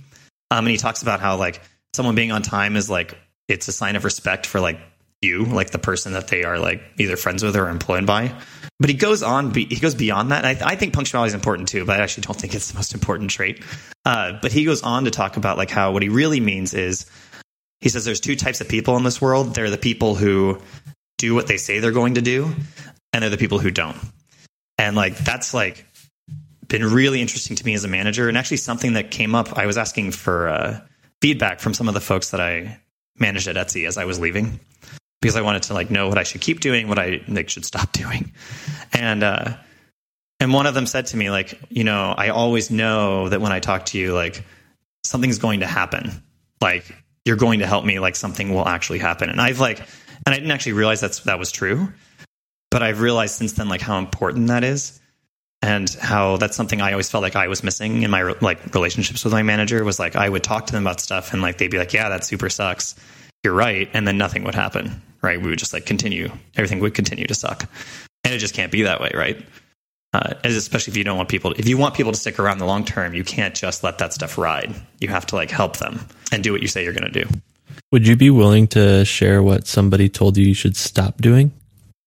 um, and he talks about how like someone being on time is like it's a sign of respect for like you, like the person that they are like either friends with or employed by. But he goes on, he goes beyond that. I, I think punctuality is important too, but I actually don't think it's the most important trait. Uh, but he goes on to talk about like how what he really means is he says there's two types of people in this world. They're the people who do what they say they're going to do, and they're the people who don't. And like that's like been really interesting to me as a manager, and actually something that came up. I was asking for uh, feedback from some of the folks that I managed at Etsy as I was leaving because I wanted to like know what I should keep doing, what I like should stop doing, and uh, and one of them said to me like, you know, I always know that when I talk to you, like something's going to happen, like you're going to help me, like something will actually happen, and I've like, and I didn't actually realize that's that was true, but I've realized since then like how important that is, and how that's something I always felt like I was missing in my like relationships with my manager was like I would talk to them about stuff and like they'd be like, yeah, that super sucks. You're right, and then nothing would happen. Right? We would just like continue. Everything would continue to suck, and it just can't be that way, right? Uh, especially if you don't want people, to, if you want people to stick around the long term, you can't just let that stuff ride. You have to like help them and do what you say you're going to do. Would you be willing to share what somebody told you you should stop doing?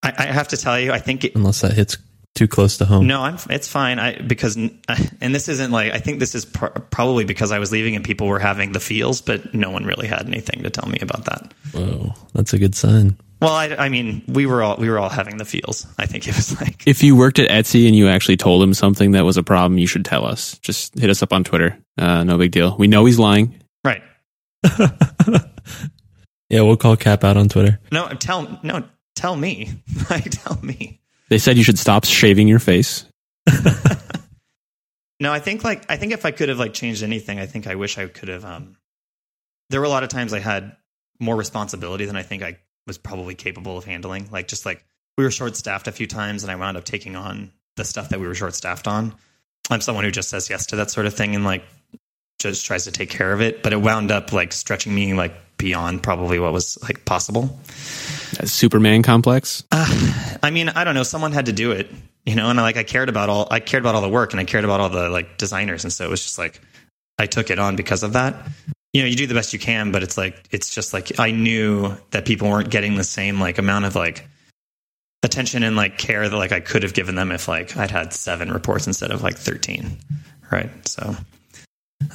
I, I have to tell you, I think it, unless that hits too close to home. No, I'm. It's fine. I because and this isn't like I think this is pr- probably because I was leaving and people were having the feels, but no one really had anything to tell me about that. Whoa, that's a good sign. Well, I, I mean, we were all we were all having the feels. I think it was like if you worked at Etsy and you actually told him something that was a problem, you should tell us. Just hit us up on Twitter. Uh, no big deal. We know he's lying. Right. yeah, we'll call Cap out on Twitter. No, tell no, tell me. like, tell me. They said you should stop shaving your face. no, I think like I think if I could have like changed anything, I think I wish I could have. Um, there were a lot of times I had more responsibility than I think I was probably capable of handling. Like just like we were short staffed a few times, and I wound up taking on the stuff that we were short staffed on. I'm someone who just says yes to that sort of thing and like just tries to take care of it, but it wound up like stretching me like beyond probably what was like possible. Superman complex. Uh, I mean, I don't know. Someone had to do it, you know, and I, like I cared about all I cared about all the work and I cared about all the like designers, and so it was just like I took it on because of that. You know, you do the best you can, but it's like it's just like I knew that people weren't getting the same like amount of like attention and like care that like I could have given them if like I'd had seven reports instead of like 13. Right. So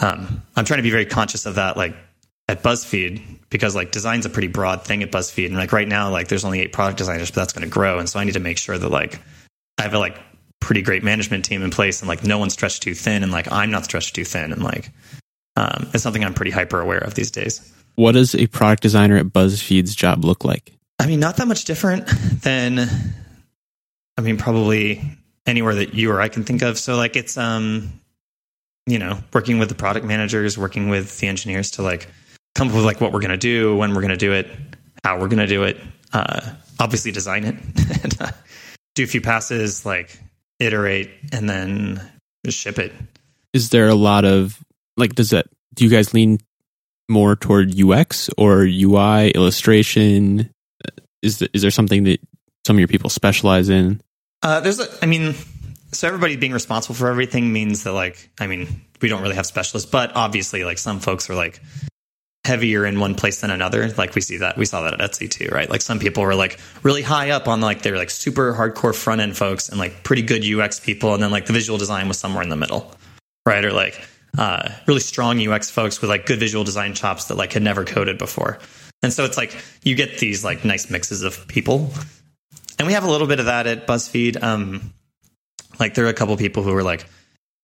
um, I'm trying to be very conscious of that, like at BuzzFeed, because like design's a pretty broad thing at BuzzFeed. And like right now, like there's only eight product designers, but that's going to grow. And so I need to make sure that like I have a like pretty great management team in place and like no one's stretched too thin and like I'm not stretched too thin. And like um, it's something I'm pretty hyper aware of these days. What does a product designer at BuzzFeed's job look like? I mean, not that much different than, I mean, probably anywhere that you or I can think of. So like it's, um, you know, working with the product managers, working with the engineers to like come up with like what we're going to do, when we're going to do it, how we're going to do it. Uh, obviously, design it, and, uh, do a few passes, like iterate, and then just ship it. Is there a lot of like? Does that? Do you guys lean more toward UX or UI illustration? Is is there something that some of your people specialize in? Uh, there's, a, I mean, so everybody being responsible for everything means that like i mean we don't really have specialists but obviously like some folks are like heavier in one place than another. Like we see that we saw that at etsy too right? Like some people were like really high up on like they're like super hardcore front end folks and like pretty good ux people and then like the visual design was somewhere in the middle right? Or like uh, really strong ux folks with like good visual design chops that like had never coded before. And so it's like you get these like nice mixes of people. And we have a little bit of that at buzzfeed. Um, like there are a couple people who are like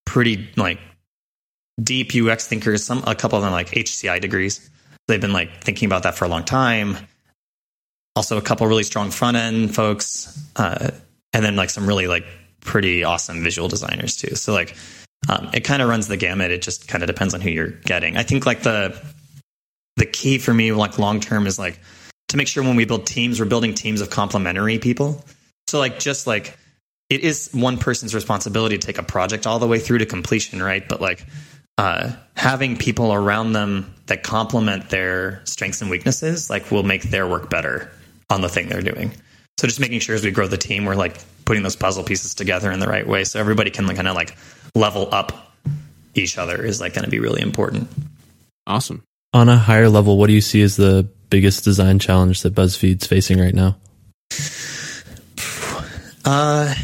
pretty like deep UX thinkers. Some a couple of them like HCI degrees. They've been like thinking about that for a long time. Also, a couple really strong front end folks, uh, and then like some really like pretty awesome visual designers too. So like um, it kind of runs the gamut. It just kind of depends on who you're getting. I think like the the key for me like long term is like to make sure when we build teams, we're building teams of complementary people. So like just like it is one person's responsibility to take a project all the way through to completion, right? But like uh, having people around them that complement their strengths and weaknesses, like will make their work better on the thing they're doing. So just making sure as we grow the team, we're like putting those puzzle pieces together in the right way, so everybody can like, kind of like level up each other is like going to be really important. Awesome. On a higher level, what do you see as the biggest design challenge that BuzzFeed's facing right now? Uh,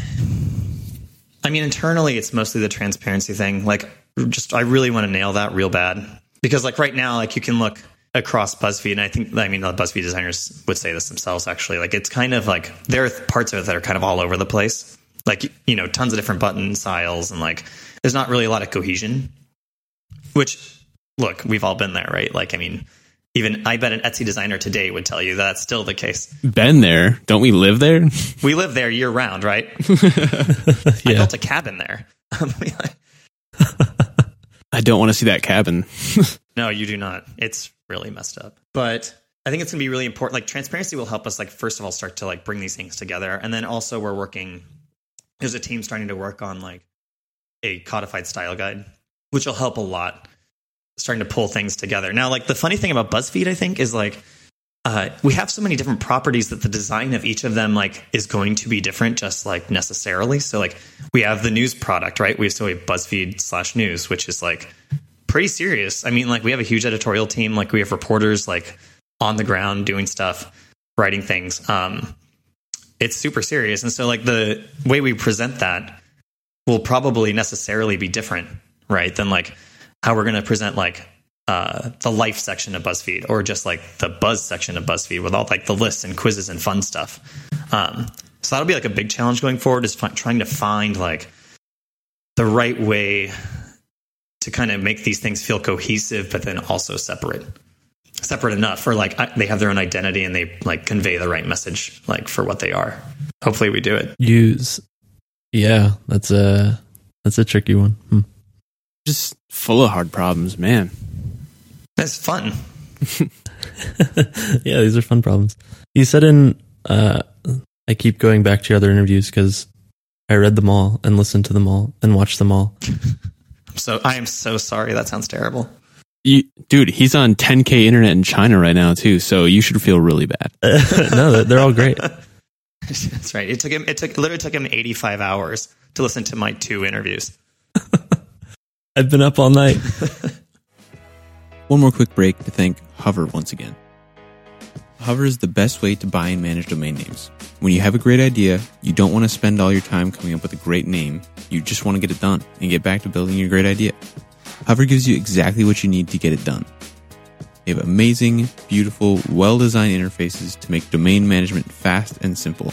I mean, internally, it's mostly the transparency thing. Like, just I really want to nail that real bad because, like, right now, like you can look across BuzzFeed, and I think I mean the BuzzFeed designers would say this themselves. Actually, like it's kind of like there are parts of it that are kind of all over the place. Like you know, tons of different button styles, and like there's not really a lot of cohesion. Which, look, we've all been there, right? Like, I mean, even I bet an Etsy designer today would tell you that's still the case. Been there. Don't we live there? We live there year round, right? I built a cabin there. I don't want to see that cabin. no, you do not. It's really messed up. But I think it's going to be really important. Like transparency will help us, like first of all, start to like bring these things together, and then also we're working there's a team starting to work on like a codified style guide, which will help a lot. Starting to pull things together. Now, like the funny thing about BuzzFeed, I think, is like uh, we have so many different properties that the design of each of them like is going to be different, just like necessarily. So, like we have the news product, right? We have so we have BuzzFeed slash news, which is like pretty serious. I mean, like we have a huge editorial team, like we have reporters like on the ground doing stuff, writing things. Um, it's super serious, and so like the way we present that will probably necessarily be different, right? Than like how we're going to present like uh, the life section of BuzzFeed or just like the buzz section of BuzzFeed with all like the lists and quizzes and fun stuff. Um, so that'll be like a big challenge going forward is fi- trying to find like the right way to kind of make these things feel cohesive, but then also separate, separate enough or like I, they have their own identity and they like convey the right message like for what they are. Hopefully we do it. Use, yeah, that's a that's a tricky one. Hmm. Just full of hard problems, man. It's fun. yeah, these are fun problems. You said in, uh, I keep going back to your other interviews because I read them all and listened to them all and watched them all. So I am so sorry. That sounds terrible. You, dude, he's on 10k internet in China right now too, so you should feel really bad. no, they're all great. That's right. It took him. It took it literally took him 85 hours to listen to my two interviews. I've been up all night. One more quick break to thank Hover once again. Hover is the best way to buy and manage domain names. When you have a great idea, you don't want to spend all your time coming up with a great name. You just want to get it done and get back to building your great idea. Hover gives you exactly what you need to get it done. They have amazing, beautiful, well designed interfaces to make domain management fast and simple.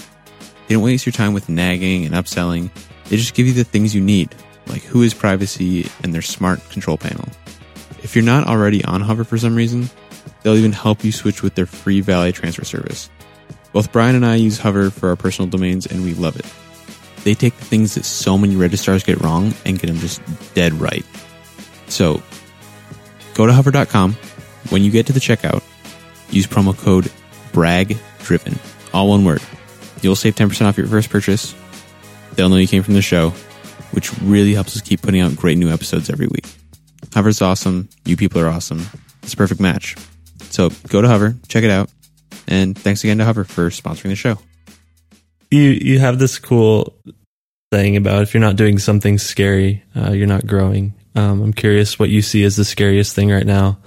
They don't waste your time with nagging and upselling, they just give you the things you need, like Whois Privacy and their smart control panel. If you're not already on Hover for some reason, they'll even help you switch with their free valet transfer service. Both Brian and I use Hover for our personal domains and we love it. They take the things that so many registrars get wrong and get them just dead right. So, go to hover.com. When you get to the checkout, use promo code BRAGDRIVEN, all one word. You'll save 10% off your first purchase. They'll know you came from the show, which really helps us keep putting out great new episodes every week. Hover's awesome. You people are awesome. It's a perfect match. So go to Hover, check it out, and thanks again to Hover for sponsoring the show. You you have this cool thing about if you're not doing something scary, uh, you're not growing. Um, I'm curious what you see as the scariest thing right now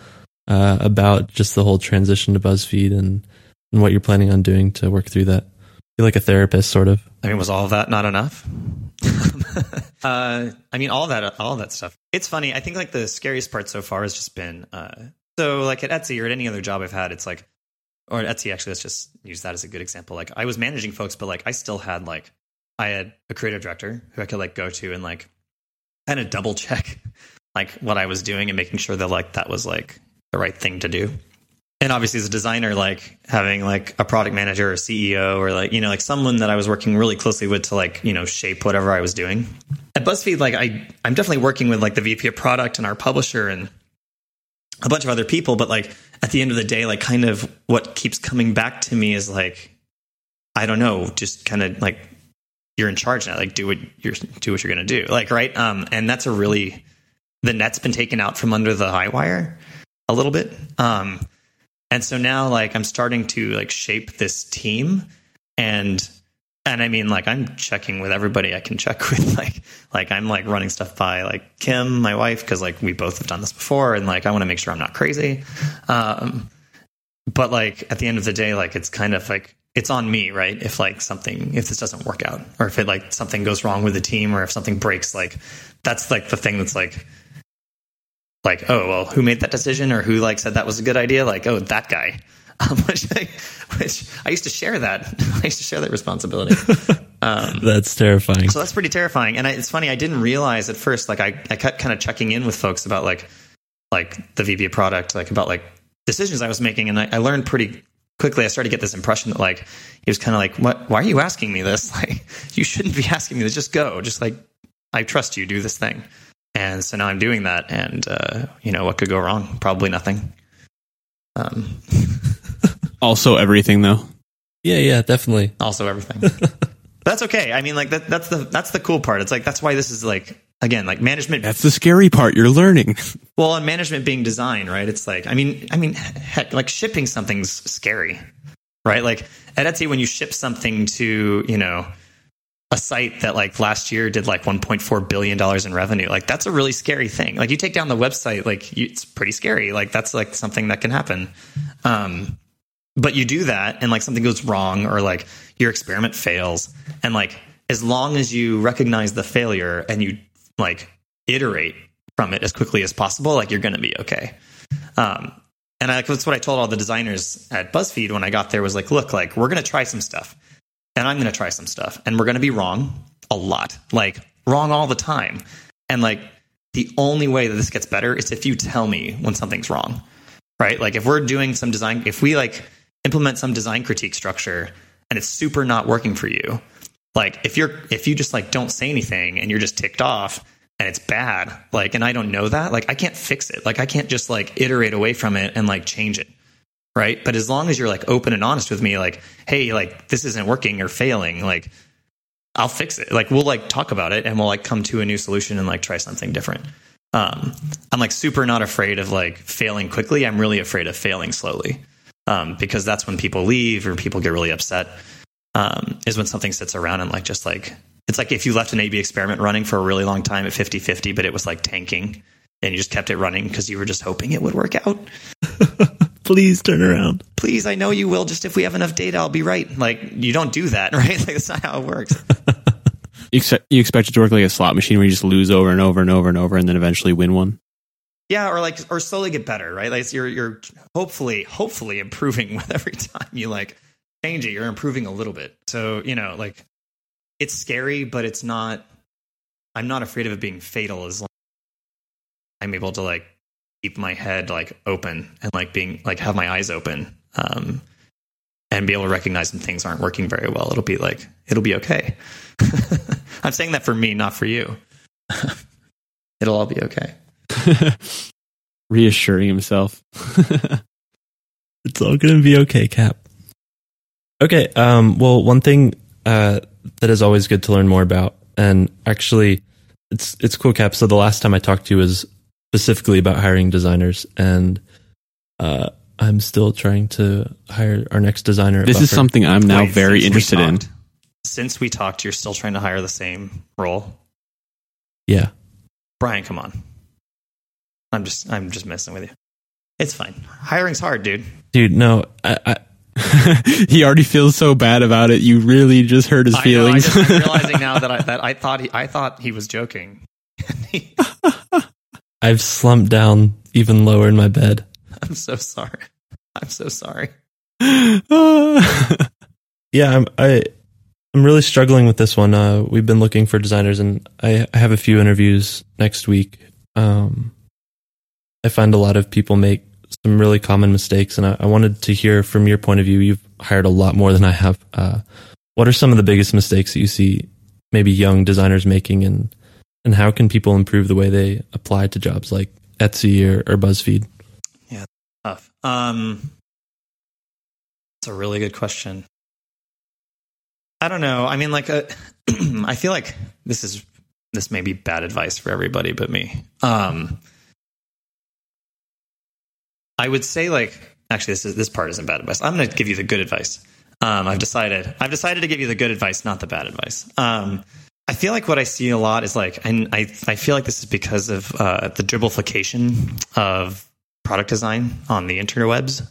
uh, about just the whole transition to BuzzFeed and and what you're planning on doing to work through that. Feel like a therapist, sort of. I mean, was all of that not enough? uh, I mean, all that, all that stuff. It's funny. I think like the scariest part so far has just been uh, so like at Etsy or at any other job I've had. It's like, or Etsy actually. Let's just use that as a good example. Like I was managing folks, but like I still had like I had a creative director who I could like go to and like kind of double check like what I was doing and making sure that like that was like the right thing to do and obviously as a designer like having like a product manager or ceo or like you know like someone that i was working really closely with to like you know shape whatever i was doing. At buzzfeed like i i'm definitely working with like the vp of product and our publisher and a bunch of other people but like at the end of the day like kind of what keeps coming back to me is like i don't know just kind of like you're in charge now like do what you're do what you're gonna do like right? Um and that's a really the net's been taken out from under the high wire a little bit. Um and so now like i'm starting to like shape this team. And and i mean like i'm checking with everybody i can check with. Like like i'm like running stuff by like kim my wife because like we both have done this before. And like i want to make sure i'm not crazy. Um but like at the end of the day like it's kind of like it's on me right? If like something if this doesn't work out or if it like something goes wrong with the team or if something breaks like that's like the thing that's like like, oh well, who made that decision or who like said that was a good idea? Like, oh, that guy. Um, which, I, which I used to share that. I used to share that responsibility. Um, That's terrifying. so that's pretty terrifying. And I, it's funny. I didn't realize at first. Like, I I kept kind of checking in with folks about like like the of product, like about like decisions I was making, and I, I learned pretty quickly. I started to get this impression that like he was kind of like, what? Why are you asking me this? Like, you shouldn't be asking me this. Just go. Just like I trust you. Do this thing. And so now I'm doing that, and uh, you know what could go wrong? Probably nothing. Um, Also, everything though. Yeah, yeah, definitely. also, everything. That's okay. I mean, like that, that's the that's the cool part. It's like that's why this is like again like management. That's the scary part. You're learning. Well, and management being design, right? It's like I mean, I mean, heck, like shipping something's scary, right? Like at Etsy, when you ship something to you know a site that like last year did like 1.4 billion dollars in revenue, like that's a really scary thing. Like you take down the website, like you, it's pretty scary. Like that's like something that can happen. Um, but you do that, and like something goes wrong, or like your experiment fails, and like as long as you recognize the failure and you like iterate from it as quickly as possible, like you're going to be okay. Um, and I, that's what I told all the designers at BuzzFeed when I got there was like, look, like we're going to try some stuff, and I'm going to try some stuff, and we're going to be wrong a lot, like wrong all the time, and like the only way that this gets better is if you tell me when something's wrong, right? Like if we're doing some design, if we like implement some design critique structure and it's super not working for you, like if you're if you just like don't say anything and you're just ticked off and it's bad like and i don't know that like i can't fix it. Like i can't just like iterate away from it and like change it right? But as long as you're like open and honest with me like hey like this isn't working or failing like i'll fix it. Like we'll like talk about it and we'll like come to a new solution and like try something different. Um i'm like super not afraid of like failing quickly. I'm really afraid of failing slowly um because that's when people leave or people get really upset um, is when something sits around and like just like it's like if you left an A/B experiment running for a really long time at 50-50, but it was like tanking, and you just kept it running because you were just hoping it would work out. Please turn around. Please, I know you will. Just if we have enough data, I'll be right. Like you don't do that, right? Like that's not how it works. You expect, you expect it to work like a slot machine where you just lose over and over and over and over and then eventually win one. Yeah, or like or slowly get better, right? Like you're you're hopefully hopefully improving with every time you like change it. You're improving a little bit. So you know, like it's scary, but it's not. I'm not afraid of it being fatal as long as I'm able to like keep my head like open and like being like have my eyes open um, and be able to recognize when things aren't working very well. It'll be like it'll be okay. I'm saying that for me, not for you. it'll all be okay. Reassuring himself. It's all to be okay, Cap. Okay. Um, well, one thing uh, that is always good to learn more about, and actually, it's it's cool, Cap. So the last time I talked to you was specifically about hiring designers, and uh, I'm still trying to hire our next designer. at this is something I'm now Wait, very since we interested in. Since we talked, you're still trying to hire the same role, Yeah. Brian. Come on. I'm just I'm just messing with you. It's fine. Hiring's hard, dude. Dude, no, I, I, he already feels so bad about it. You really just hurt his I know, I feelings. just, I'm realizing now that I that I thought he I thought he was joking. I've slumped down even lower in my bed. I'm so sorry. I'm so sorry. Yeah, I'm I I'm really struggling with this one. Uh, we've been looking for designers, and I, I have a few interviews next week. Um, I find a lot of people make some really common mistakes, and I, I wanted to hear from your point of view. You've hired a lot more than I have. Uh, what are some of the biggest mistakes that you see maybe young designers making, and and how can people improve the way they apply to jobs like Etsy or, or BuzzFeed? Yeah, tough. Um, it's a really good question. I don't know. I mean, like, uh, I feel like this is this may be bad advice for everybody but me. Um, I would say, like, actually, this is this part isn't bad advice. I'm going to give you the good advice. Um, I've decided. I've decided to give you the good advice, not the bad advice. Um, I feel like what I see a lot is like, and I I feel like this is because of uh, the dribblification of product design on the interwebs.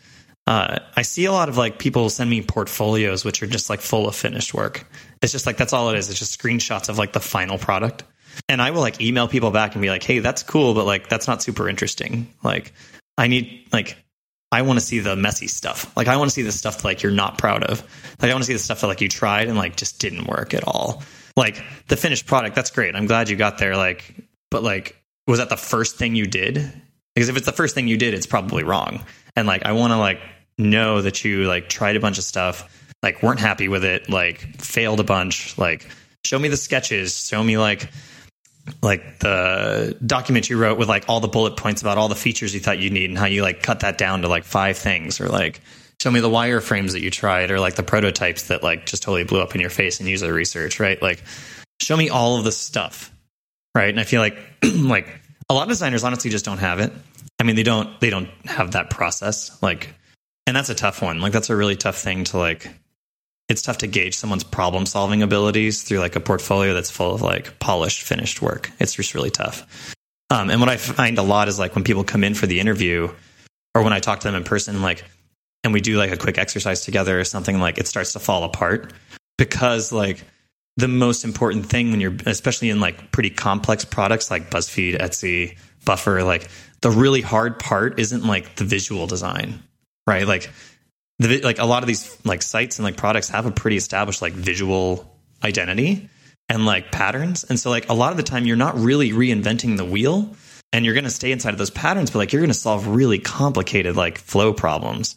Uh, I see a lot of like people send me portfolios which are just like full of finished work. It's just like that's all it is. It's just screenshots of like the final product. And I will like email people back and be like, "Hey, that's cool, but like that's not super interesting. Like I need like I want to see the messy stuff. Like I want to see the stuff like you're not proud of. Like I want to see the stuff that like you tried and like just didn't work at all. Like the finished product, that's great. I'm glad you got there. Like, but like, was that the first thing you did? Because if it's the first thing you did, it's probably wrong. And like, I want to like know that you like tried a bunch of stuff, like weren't happy with it, like failed a bunch. Like, show me the sketches. Show me like like the document you wrote with like all the bullet points about all the features you thought you need and how you like cut that down to like five things or like show me the wireframes that you tried or like the prototypes that like just totally blew up in your face in user research, right? Like show me all of the stuff, right? And I feel like like a lot of designers honestly just don't have it. I mean, they don't they don't have that process. Like and that's a tough one. Like that's a really tough thing to like it's tough to gauge someone's problem solving abilities through like a portfolio that's full of like polished finished work. It's just really tough. Um, and what I find a lot is like when people come in for the interview or when I talk to them in person, like, and we do like a quick exercise together or something, like it starts to fall apart because like the most important thing when you're, especially in like pretty complex products like BuzzFeed, Etsy, Buffer, like the really hard part isn't like the visual design, right? Like the like a lot of these like sites and like products have a pretty established like visual identity and like patterns. And so like a lot of the time you're not really reinventing the wheel and you're going to stay inside of those patterns, but like you're going to solve really complicated like flow problems.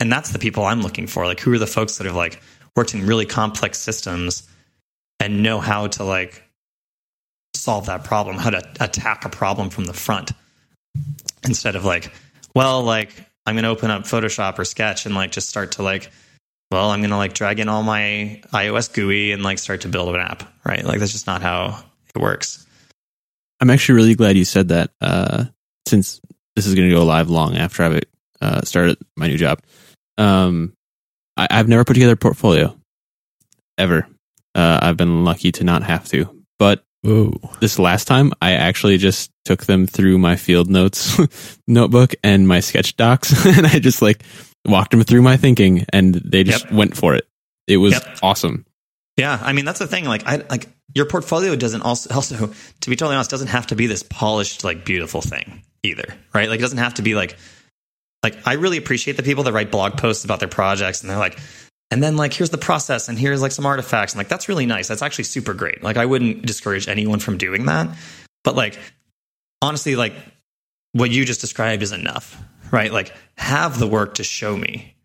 And that's the people I'm looking for. Like who are the folks that have like worked in really complex systems and know how to like solve that problem, how to attack a problem from the front instead of like, well, like I'm going to open up Photoshop or Sketch and like just start to like, well, I'm going to like drag in all my iOS GUI and like start to build an app, right? Like that's just not how it works. I'm actually really glad you said that, uh, since this is going to go live long after I've uh, started my new job. Um, I, have never put together a portfolio ever. Uh, I've been lucky to not have to, but Ooh. This last time, I actually just took them through my field notes notebook and my sketch docs, and I just like walked them through my thinking, and they just yep. went for it. It was yep. awesome. Yeah, I mean that's the thing. Like, I like your portfolio doesn't also also to be totally honest doesn't have to be this polished like beautiful thing either, right? Like, it doesn't have to be like like I really appreciate the people that write blog posts about their projects, and they're like, and then like here's the process and here's like some artifacts and like that's really nice. That's actually super great. Like i wouldn't discourage anyone from doing that. But like honestly like what you just described is enough right? Like have the work to show me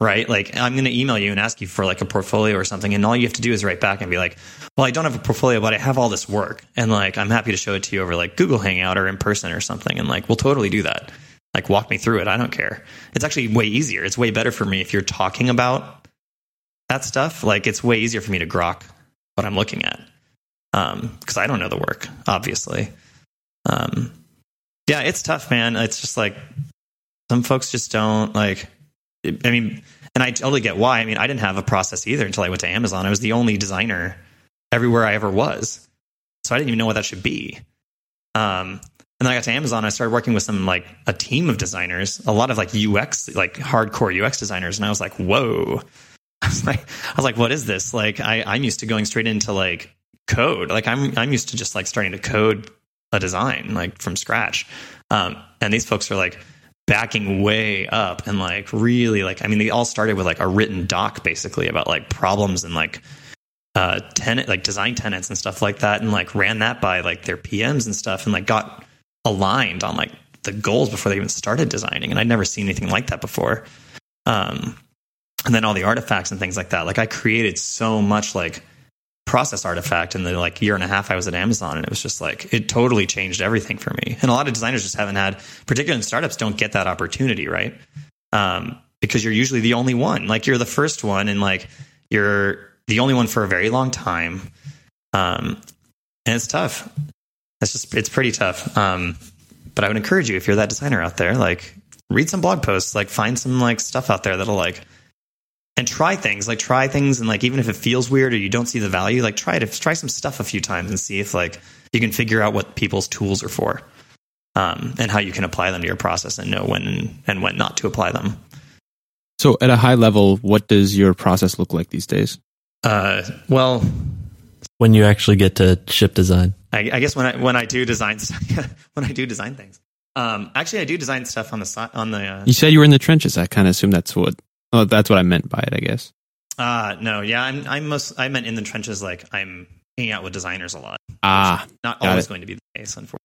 right? Like i'm going to email you and ask you for like a portfolio or something and all you have to do is write back and be like well i don't have a portfolio but i have all this work and like i'm happy to show it to you over like google hangout or in person or something and like we'll totally do that like walk me through it i don't care it's actually way easier it's way better for me if you're talking about that stuff, like it's way easier for me to grok what I'm looking at because um, I don't know the work, obviously. Um, yeah, it's tough, man. It's just like some folks just don't like. I mean, and I totally get why. I mean, I didn't have a process either until I went to Amazon. I was the only designer everywhere I ever was, so I didn't even know what that should be. Um, and then I got to Amazon. I started working with some like a team of designers, a lot of like UX, like hardcore UX designers, and I was like, whoa I was like, I was like, what is this? Like, I, I'm used to going straight into like code. Like, I'm I'm used to just like starting to code a design like from scratch. Um, and these folks are like backing way up and like really like I mean, they all started with like a written doc basically about like problems and like uh tenant like design tenants and stuff like that, and like ran that by like their PMs and stuff, and like got aligned on like the goals before they even started designing. And I'd never seen anything like that before. Um, and then all the artifacts and things like that. Like I created so much like process artifact in the like year and a half I was at Amazon, and it was just like it totally changed everything for me. And a lot of designers just haven't had, particularly in startups, don't get that opportunity, right? Um, because you're usually the only one. Like you're the first one, and like you're the only one for a very long time. Um, and it's tough. It's just it's pretty tough. Um, but I would encourage you if you're that designer out there, like read some blog posts, like find some like stuff out there that'll like and try things like try things and like even if it feels weird or you don't see the value like try to try some stuff a few times and see if like you can figure out what people's tools are for um, and how you can apply them to your process and know when and when not to apply them so at a high level what does your process look like these days uh, well when you actually get to ship design i, I guess when i when i do design when i do design things um, actually i do design stuff on the side on the uh, you said you were in the trenches i kind of assume that's what Oh, that's what I meant by it, I guess. Uh no, yeah, I'm I'm most I meant in the trenches like I'm hanging out with designers a lot. Ah, not always it. going to be the case, unfortunately.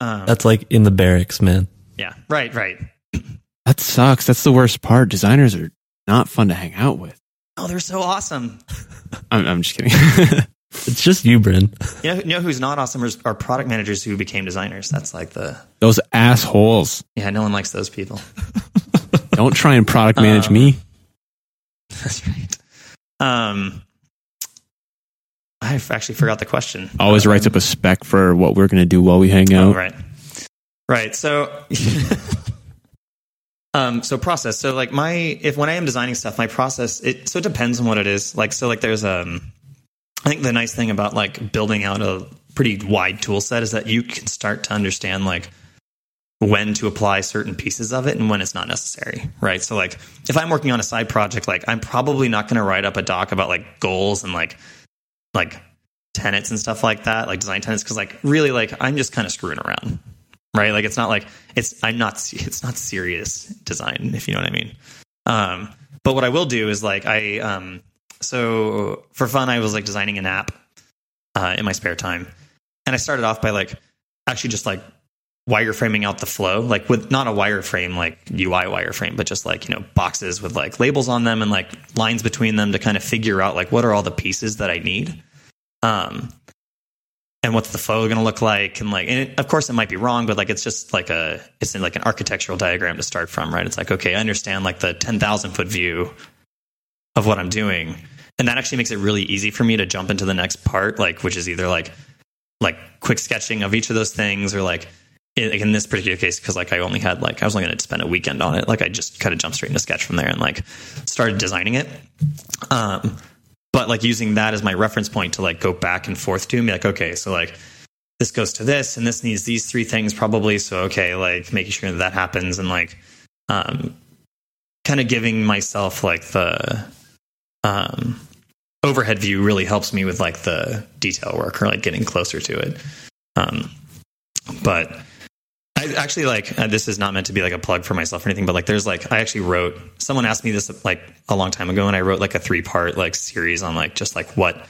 Um, that's like in the barracks, man. Yeah, right, right. that sucks. That's the worst part. Designers are not fun to hang out with. Oh, they're so awesome. I'm, I'm just kidding. it's just you, Bryn. You know, you know who's not awesome are product managers who became designers. That's like the those assholes. Yeah, no one likes those people. Don't try and product manage Um, me. That's right. Um, I actually forgot the question. Always Um, writes up a spec for what we're going to do while we hang Oh, out. right. Right. So, um, so process. So like my, if when I am designing stuff, my process, it, so it depends on what it is. Like, so like there's, um, I think the nice thing about like building out a pretty wide tool set is that you can start to understand like when to apply certain pieces of it and when it's not necessary. Right. So like if I'm working on a side project, like I'm probably not going to write up a doc about like goals and like, like tenets and stuff like that, like design tenets. Cause like really like I'm just kind of screwing around right? Like it's not like it's I'm not it's not serious design if you know what I mean. Um, but what I will do is like I um, so for fun I was like designing an app uh, in my spare time, and I started off by like actually just like wireframing out the flow, like with not a wireframe like UI wireframe, but just like you know boxes with like labels on them and like lines between them to kind of figure out like what are all the pieces that I need. Um, and what's the flow going to look like and like and it, of course it might be wrong but like it's just like a it's in like an architectural diagram to start from right it's like okay i understand like the 10,000 foot view of what i'm doing. And that actually makes it really easy for me to jump into the next part like which is either like like quick sketching of each of those things or like in, this particular case because like i only had like i was only going to spend a weekend on it. Like i just kind of jumped straight into sketch from there and like started designing it. Um but like using that as my reference point to like go back and forth to and be like okay so like this goes to this and this needs these three things probably. So okay like making sure that that happens and like um kind of giving myself like the um overhead view really helps me with like the detail work or like getting closer to it. Um but I actually like uh, this is not meant to be like a plug for myself or anything, but like there's like I actually wrote someone asked me this like a long time ago, and I wrote like a three part like series on like just like what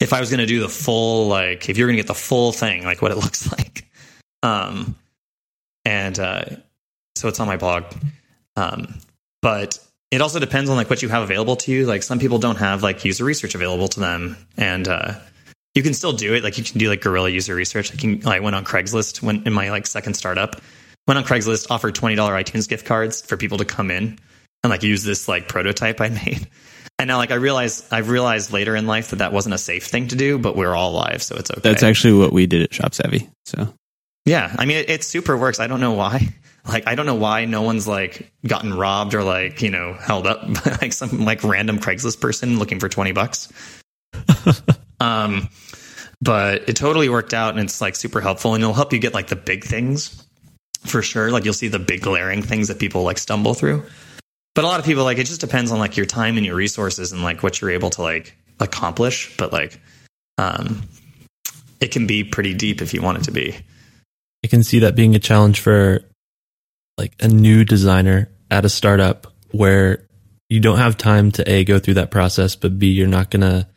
if I was going to do the full like if you're going to get the full thing like what it looks like, um, and uh, so it's on my blog, um, but it also depends on like what you have available to you. Like some people don't have like user research available to them, and uh, you can still do it. Like you can do like guerrilla user research. I can. I went on Craigslist when in my like second startup. Went on Craigslist, offered twenty dollar iTunes gift cards for people to come in and like use this like prototype I made. And now like I realize I've realized later in life that that wasn't a safe thing to do, but we're all alive, so it's okay. That's actually what we did at Shop Savvy. So Yeah, I mean it, it super works. I don't know why. Like I don't know why no one's like gotten robbed or like you know held up by like some like random Craigslist person looking for twenty bucks. um, but it totally worked out, and it's like super helpful, and it'll help you get like the big things for sure. Like you'll see the big glaring things that people like stumble through. But a lot of people like it just depends on like your time and your resources and like what you're able to like accomplish. But like, um, it can be pretty deep if you want it to be. I can see that being a challenge for like a new designer at a startup where you don't have time to a go through that process, but b you're not gonna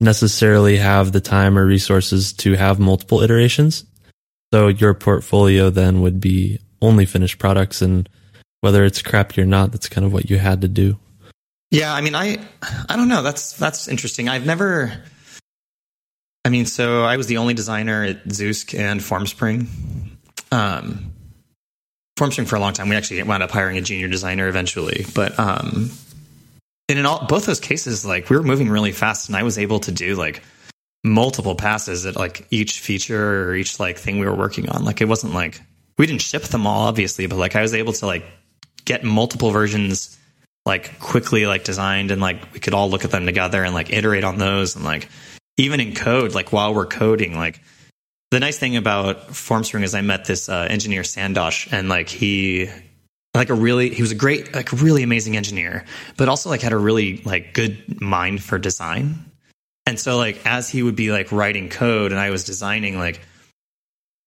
necessarily have the time or resources to have multiple iterations. So your portfolio then would be only finished products, and whether it's crappy or not, that's kind of what you had to do. Yeah, I mean, I I don't know. That's that's interesting. I've never. I mean, so I was the only designer at Zoosk and Formspring. Um, Formspring for a long time. We actually wound up hiring a junior designer eventually, but um, and in all both those cases, like we were moving really fast, and I was able to do like multiple passes at like each feature or each like thing we were working on. Like it wasn't like we didn't ship them all, obviously, but like I was able to like get multiple versions like quickly like designed and like we could all look at them together and like iterate on those and like even in code like while we're coding like the nice thing about formspring is i met this uh, engineer sandosh and like he like a really he was a great like really amazing engineer but also like had a really like good mind for design. And so like as he would be like writing code and i was designing like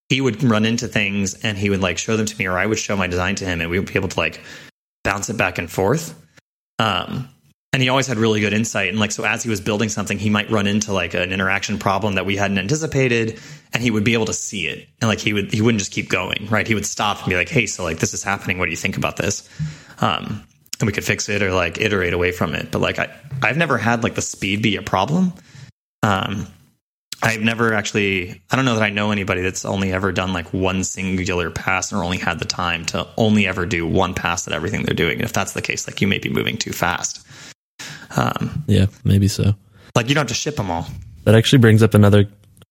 he would run into things and he would like show them to me or i would show my design to him and we would be able to like bounce it back and forth. Um, and he always had really good insight. And like, so as he was building something, he might run into like an interaction problem that we hadn't anticipated and he would be able to see it. And like, he would, he wouldn't just keep going, right? He would stop and be like, Hey, so like this is happening. What do you think about this? Um, and we could fix it or like iterate away from it. But like, I, I've never had like the speed be a problem. Um, I've never actually, I don't know that I know anybody that's only ever done like one singular pass or only had the time to only ever do one pass at everything they're doing. And if that's the case, like you may be moving too fast. Um, Yeah, maybe so. like you don't have to ship them all. That actually brings up another.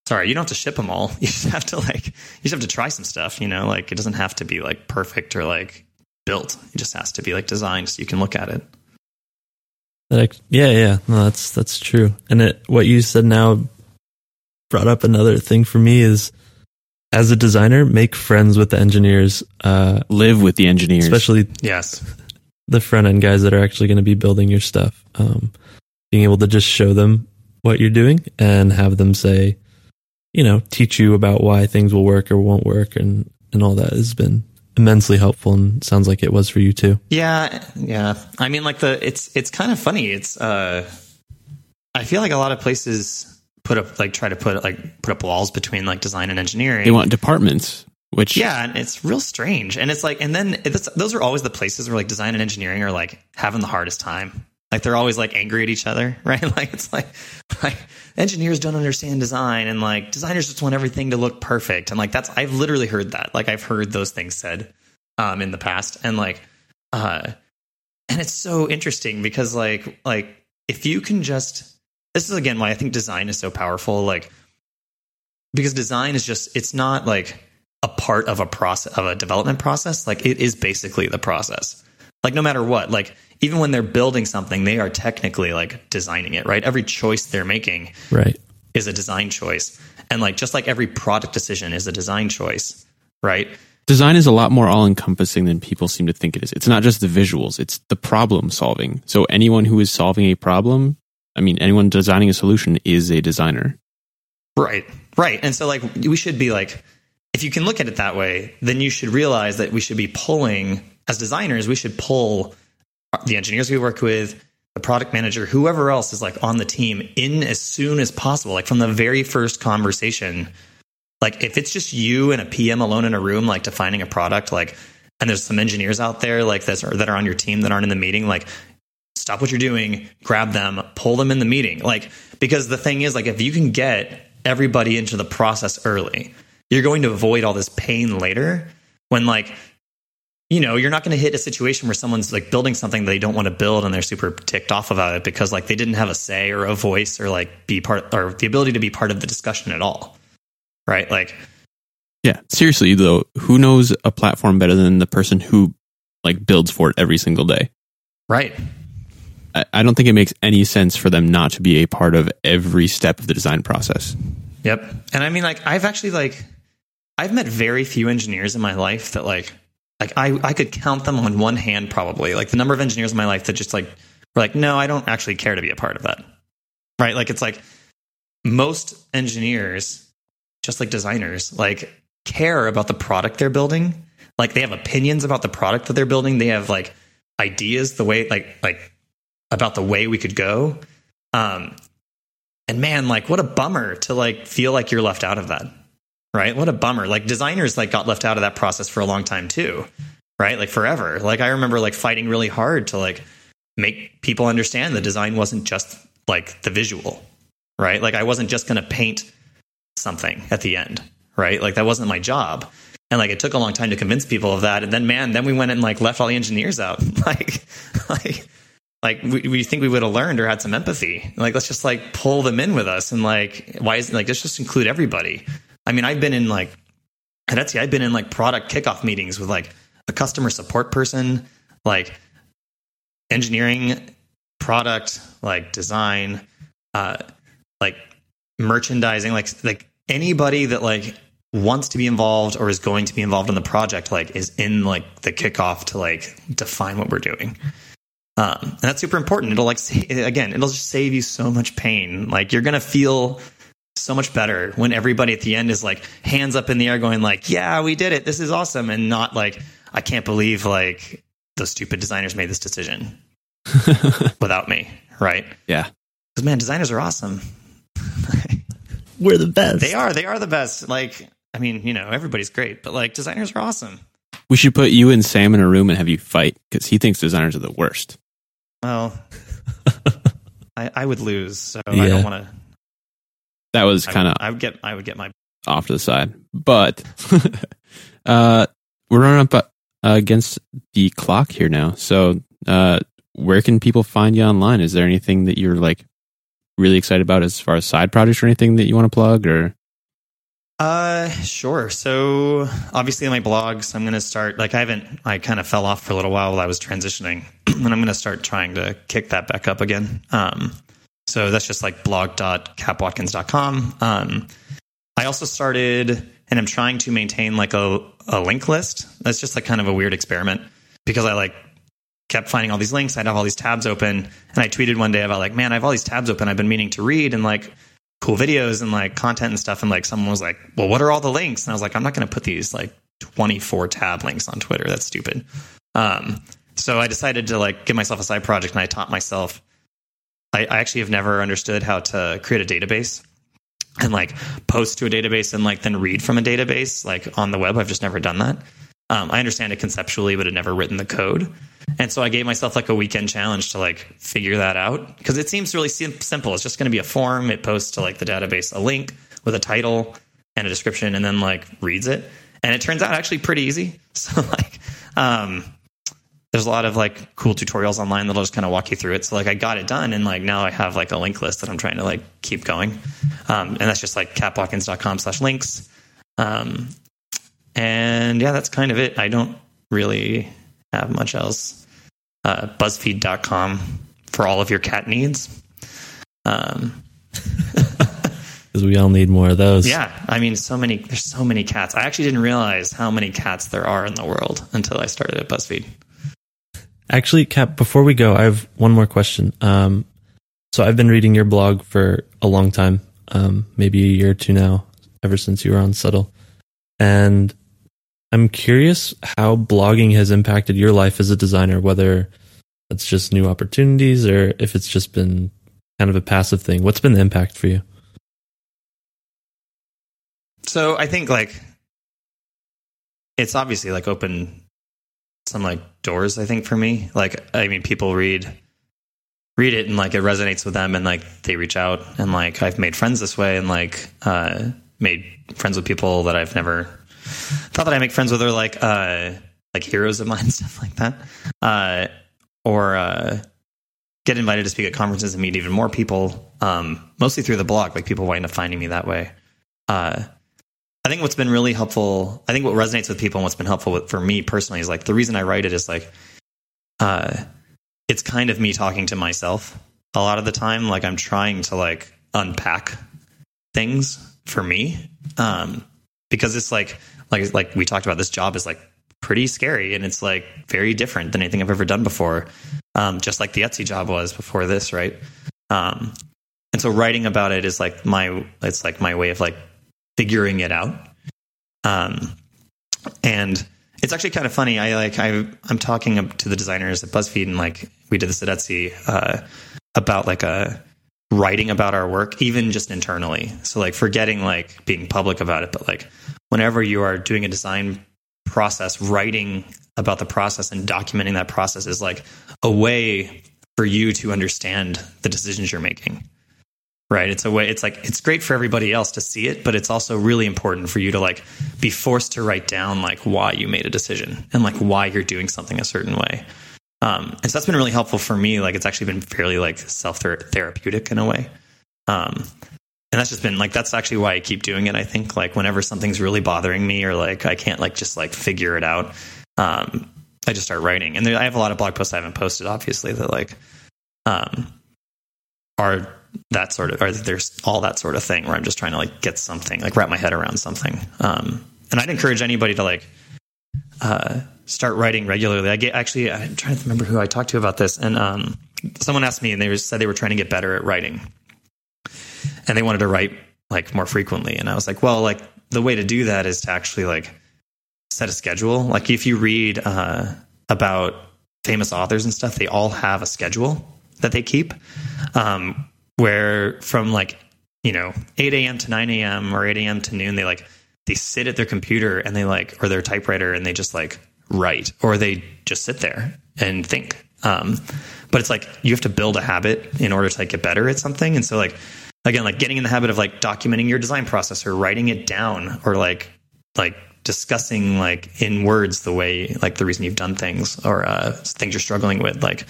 Sorry, you don't have to ship them all. You just have to like, you just have to try some stuff, you know, like it doesn't have to be like perfect or like built. It just has to be like designed so you can look at it. That yeah, yeah, no, that's that's true. And it, what you said now brought up another thing for me is, as a designer, make friends with the engineers, uh, Live with the engineers. especially Yes. The front end guys that are actually going to be building your stuff. Um, being able to just show them what you're doing and have them say, you know, teach you about why things will work or won't work, and and all that has been immensely helpful. And sounds like it was for you too. Yeah, yeah. I mean, like the it's it's kind of funny. It's uh, I feel like a lot of places put up like try to put like put up walls between like design and engineering. they want departments, which yeah, and it's real strange. And it's like, and then it's, those are always the places where like design and engineering are like having the hardest time. Like they're always like angry at each other, right? Like it's like like engineers don't understand design, and like designers just want everything to look perfect. And like that's I've literally heard that. Like I've heard those things said um, in the past, and like uh, and it's so interesting because like like if you can just this is again why I think design is so powerful. Like because design is just it's not like a part of a process of a development process like it is basically the process like no matter what like even when they're building something they are technically like designing it right every choice they're making Right. is a design choice and like just like every product decision is a design choice right design is a lot more all encompassing than people seem to think it is. It's not just the visuals, it's the problem solving. So anyone who is solving a problem, I mean, anyone designing a solution is a designer. Right. Right. And so like we should be like if you can look at it that way, then you should realize that we should be pulling as designers, we should pull the engineers we work with, the product manager, whoever else is like on the team in as soon as possible, like from the very first conversation. Like if it's just you and a PM alone in a room like defining a product like and there's some engineers out there like that are on your team that aren't in the meeting like stop what you're doing, grab them, pull them in the meeting. Like, because the thing is, like, if you can get everybody into the process early, you're going to avoid all this pain later when, like, you know, you're not going to hit a situation where someone's like building something they don't want to build and they're super ticked off about it because like they didn't have a say or a voice or like be part or the ability to be part of the discussion at all. Right? Like, Yeah, seriously though, who knows a platform better than the person who like builds for it every single day? right. I, I don't think it makes any sense for them not to be a part of every step of the design process. Yep. And I mean, like, I've actually like, I've met very few engineers in my life that like, like I, I could count them on one hand probably. Like the number of engineers in my life that just like were like, no, I don't actually care to be a part of that. Right? Like it's like most engineers, just like designers, like care about the product they're building. Like they have opinions about the product that they're building. They have like ideas the way like like about the way we could go. Um and man, like what a bummer to like feel like you're left out of that. Right? What a bummer. Like designers like got left out of that process for a long time too. Right? Like forever. Like I remember like fighting really hard to like make people understand the design wasn't just like the visual. Right? Like I wasn't just going to paint something at the end. Right? Like that wasn't my job. And like it took a long time to convince people of that. And then man, then we went and like left all the engineers out. like like like we, we think we would have learned or had some empathy like let's just like pull them in with us and like why isn't like let's just include everybody i mean i've been in like at etsy i've been in like product kickoff meetings with like a customer support person like engineering product like design uh like merchandising like like anybody that like wants to be involved or is going to be involved in the project like is in like the kickoff to like define what we're doing um, and that's super important. It'll like again, it'll just save you so much pain. Like you're gonna feel so much better when everybody at the end is like hands up in the air, going like, "Yeah, we did it. This is awesome," and not like, "I can't believe like those stupid designers made this decision without me." Right? Yeah. Because man, designers are awesome. We're the best. They are. They are the best. Like, I mean, you know, everybody's great, but like designers are awesome. We should put you and Sam in a room and have you fight because he thinks designers are the worst. Well, I, I would lose, so I don't want to. That was kind of would- I would get I would get my off to the side. But uh, we're running up uh, against the clock here now. So, uh, where can people find you online? Is there anything that you're like really excited about as far as side projects or anything that you want to plug? Or Uh, sure. So obviously my blogs, I'm going to start, like I haven't, I kind of fell off for a little while while I was transitioning and I'm going to start trying to kick that back up again. Um, so that's just like blog.capwatkins.com. Um, I also started and I'm trying to maintain like a, a link list. That's just like kind of a weird experiment because I like kept finding all these links. I'd have all these tabs open and I tweeted one day about like, man, I have all these tabs open. I've been meaning to read and like, cool videos and like content and stuff. And like someone was like, well, what are all the links? And I was like, I'm not going to put these like 24 tab links on Twitter. That's stupid. Um, so I decided to like give myself a side project and I taught myself. I, I actually have never understood how to create a database and like post to a database and like then read from a database like on the web. I've just never done that. Um, I understand it conceptually, but had never written the code. And so I gave myself like a weekend challenge to like figure that out because it seems really sim- simple. It's just going to be a form. It posts to like the database a link with a title and a description and then like reads it. And it turns out actually pretty easy. So like, um, there's a lot of like cool tutorials online that'll just kind of walk you through it. So like I got it done and like now I have like a link list that I'm trying to like keep going. Um, and that's just like capwatkins.com slash links. Um, and yeah, that's kind of it. I don't really have much else. Uh, BuzzFeed.com for all of your cat needs. Um, because we all need more of those. yeah, I mean, so many. There's so many cats. I actually didn't realize how many cats there are in the world until I started at BuzzFeed. Actually, Cap, before we go, I have one more question. Um, so I've been reading your blog for a long time, um, maybe a year or two now, ever since you were on Svbtle. And I'm curious how blogging has impacted your life as a designer, whether that's just new opportunities or if it's just been kind of a passive thing. What's been the impact for you? So I think like it's obviously like open some like doors. I think for me, like I mean, people read read it and like it resonates with them, and like they reach out, and like I've made friends this way, and like uh, made friends with people that I've never thought that I make friends with, or like uh, like heroes of mine, stuff like that, uh, or uh, get invited to speak at conferences and meet even more people, um, mostly through the blog. Like people wind up finding me that way. Uh, I think what's been really helpful, I think what resonates with people and what's been helpful with, for me personally is like the reason I write it is like, uh, it's kind of me talking to myself a lot of the time. Like I'm trying to like unpack things for me. Um, because it's like, like, like we talked about, this job is like pretty scary and it's like very different than anything I've ever done before. Um, just like the Etsy job was before this, right? Um, and so writing about it is like my, it's like my way of like figuring it out. Um, and it's actually kind of funny. I like I I'm talking to the designers at BuzzFeed and like we did this at Etsy uh, about like a writing about our work, even just internally. So like forgetting like being public about it, but like whenever you are doing a design process, writing about the process and documenting that process is like a way for you to understand the decisions you're making right. It's a way it's like it's great for everybody else to see it but it's also really important for you to like be forced to write down like why you made a decision and like why you're doing something a certain way. Um, and so that's been really helpful for me. Like it's actually been fairly like self therapeutic in a way. Um, and that's just been like that's actually why i keep doing it i think. Like whenever something's really bothering me or like i can't like just like figure it out um, i just start writing. And there, i have a lot of blog posts i haven't posted obviously that like um, are that sort of or there's all that sort of thing where I'm just trying to like get something like wrap my head around something. Um, and I'd encourage anybody to like uh, start writing regularly. I get actually I'm trying to remember who I talked to about this, and um, someone asked me and they said they were trying to get better at writing, and they wanted to write like more frequently. And I was like, well, like the way to do that is to actually like set a schedule. Like if you read uh, about famous authors and stuff, they all have a schedule that they keep. Um, where from like you know 8 a.m to 9 a.m or 8 a.m to noon they like they sit at their computer and they like or their typewriter and they just like write or they just sit there and think. Um but it's like you have to build a habit in order to like get better at something. And so like again, like getting in the habit of like documenting your design process or writing it down or like, like discussing like in words the way like the reason you've done things or uh, things you're struggling with like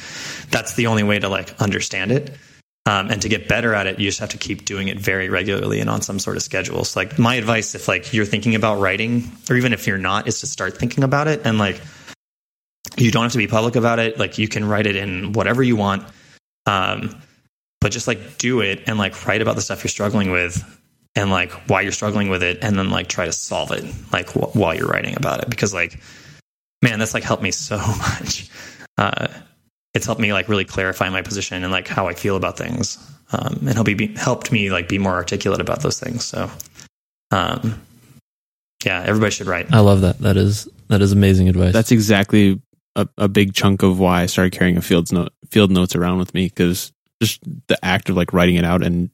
that's the only way to like understand it um, and to get better at it you just have to keep doing it very regularly and on some sort of schedule. So like my advice if like you're thinking about writing or even if you're not is to start thinking about it. And like you don't have to be public about it. Like you can write it in whatever you want. Um, but just like do it and like write about the stuff you're struggling with and like why you're struggling with it and then like try to solve it like wh- while you're writing about it. Because like man that's like helped me so much. Uh, it's helped me like really clarify my position and like how i feel about things um, and help me be, helped me like be more articulate about those things so um, yeah everybody should write I love that. That is that is amazing advice. That's exactly a, a big chunk of why I started carrying a field note field notes around with me because just the act of like writing it out and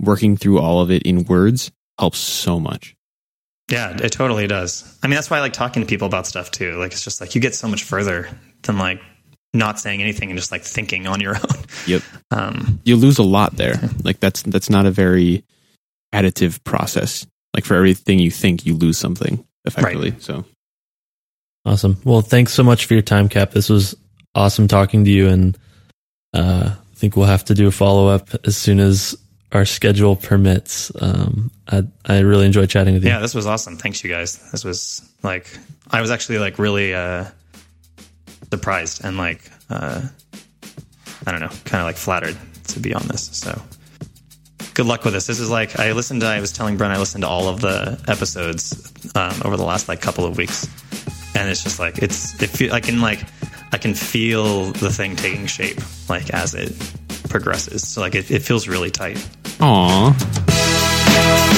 working through all of it in words helps so much. yeah it totally does i mean that's why i like talking to people about stuff too like it's just like you get so much further than like not saying anything and just like thinking on your own Yep. um, You lose a lot there. Like that's that's not a very additive process. Like for everything you think, you lose something effectively. So awesome. Well, thanks so much for your time, Cap. This was awesome talking to you, and uh, I think we'll have to do a follow up as soon as our schedule permits. Um, I I really enjoyed chatting with you. Yeah, this was awesome. Thanks, you guys. This was like I was actually like really uh, surprised and like uh, I don't know, kind of like flattered to be on this. So good luck with this. This is like I listened to. I was telling Brent I listened to all of the episodes um, over the last like couple of weeks, and it's just like it's it feel I can like I can feel the thing taking shape like as it progresses. So like it, it feels really tight. Aw.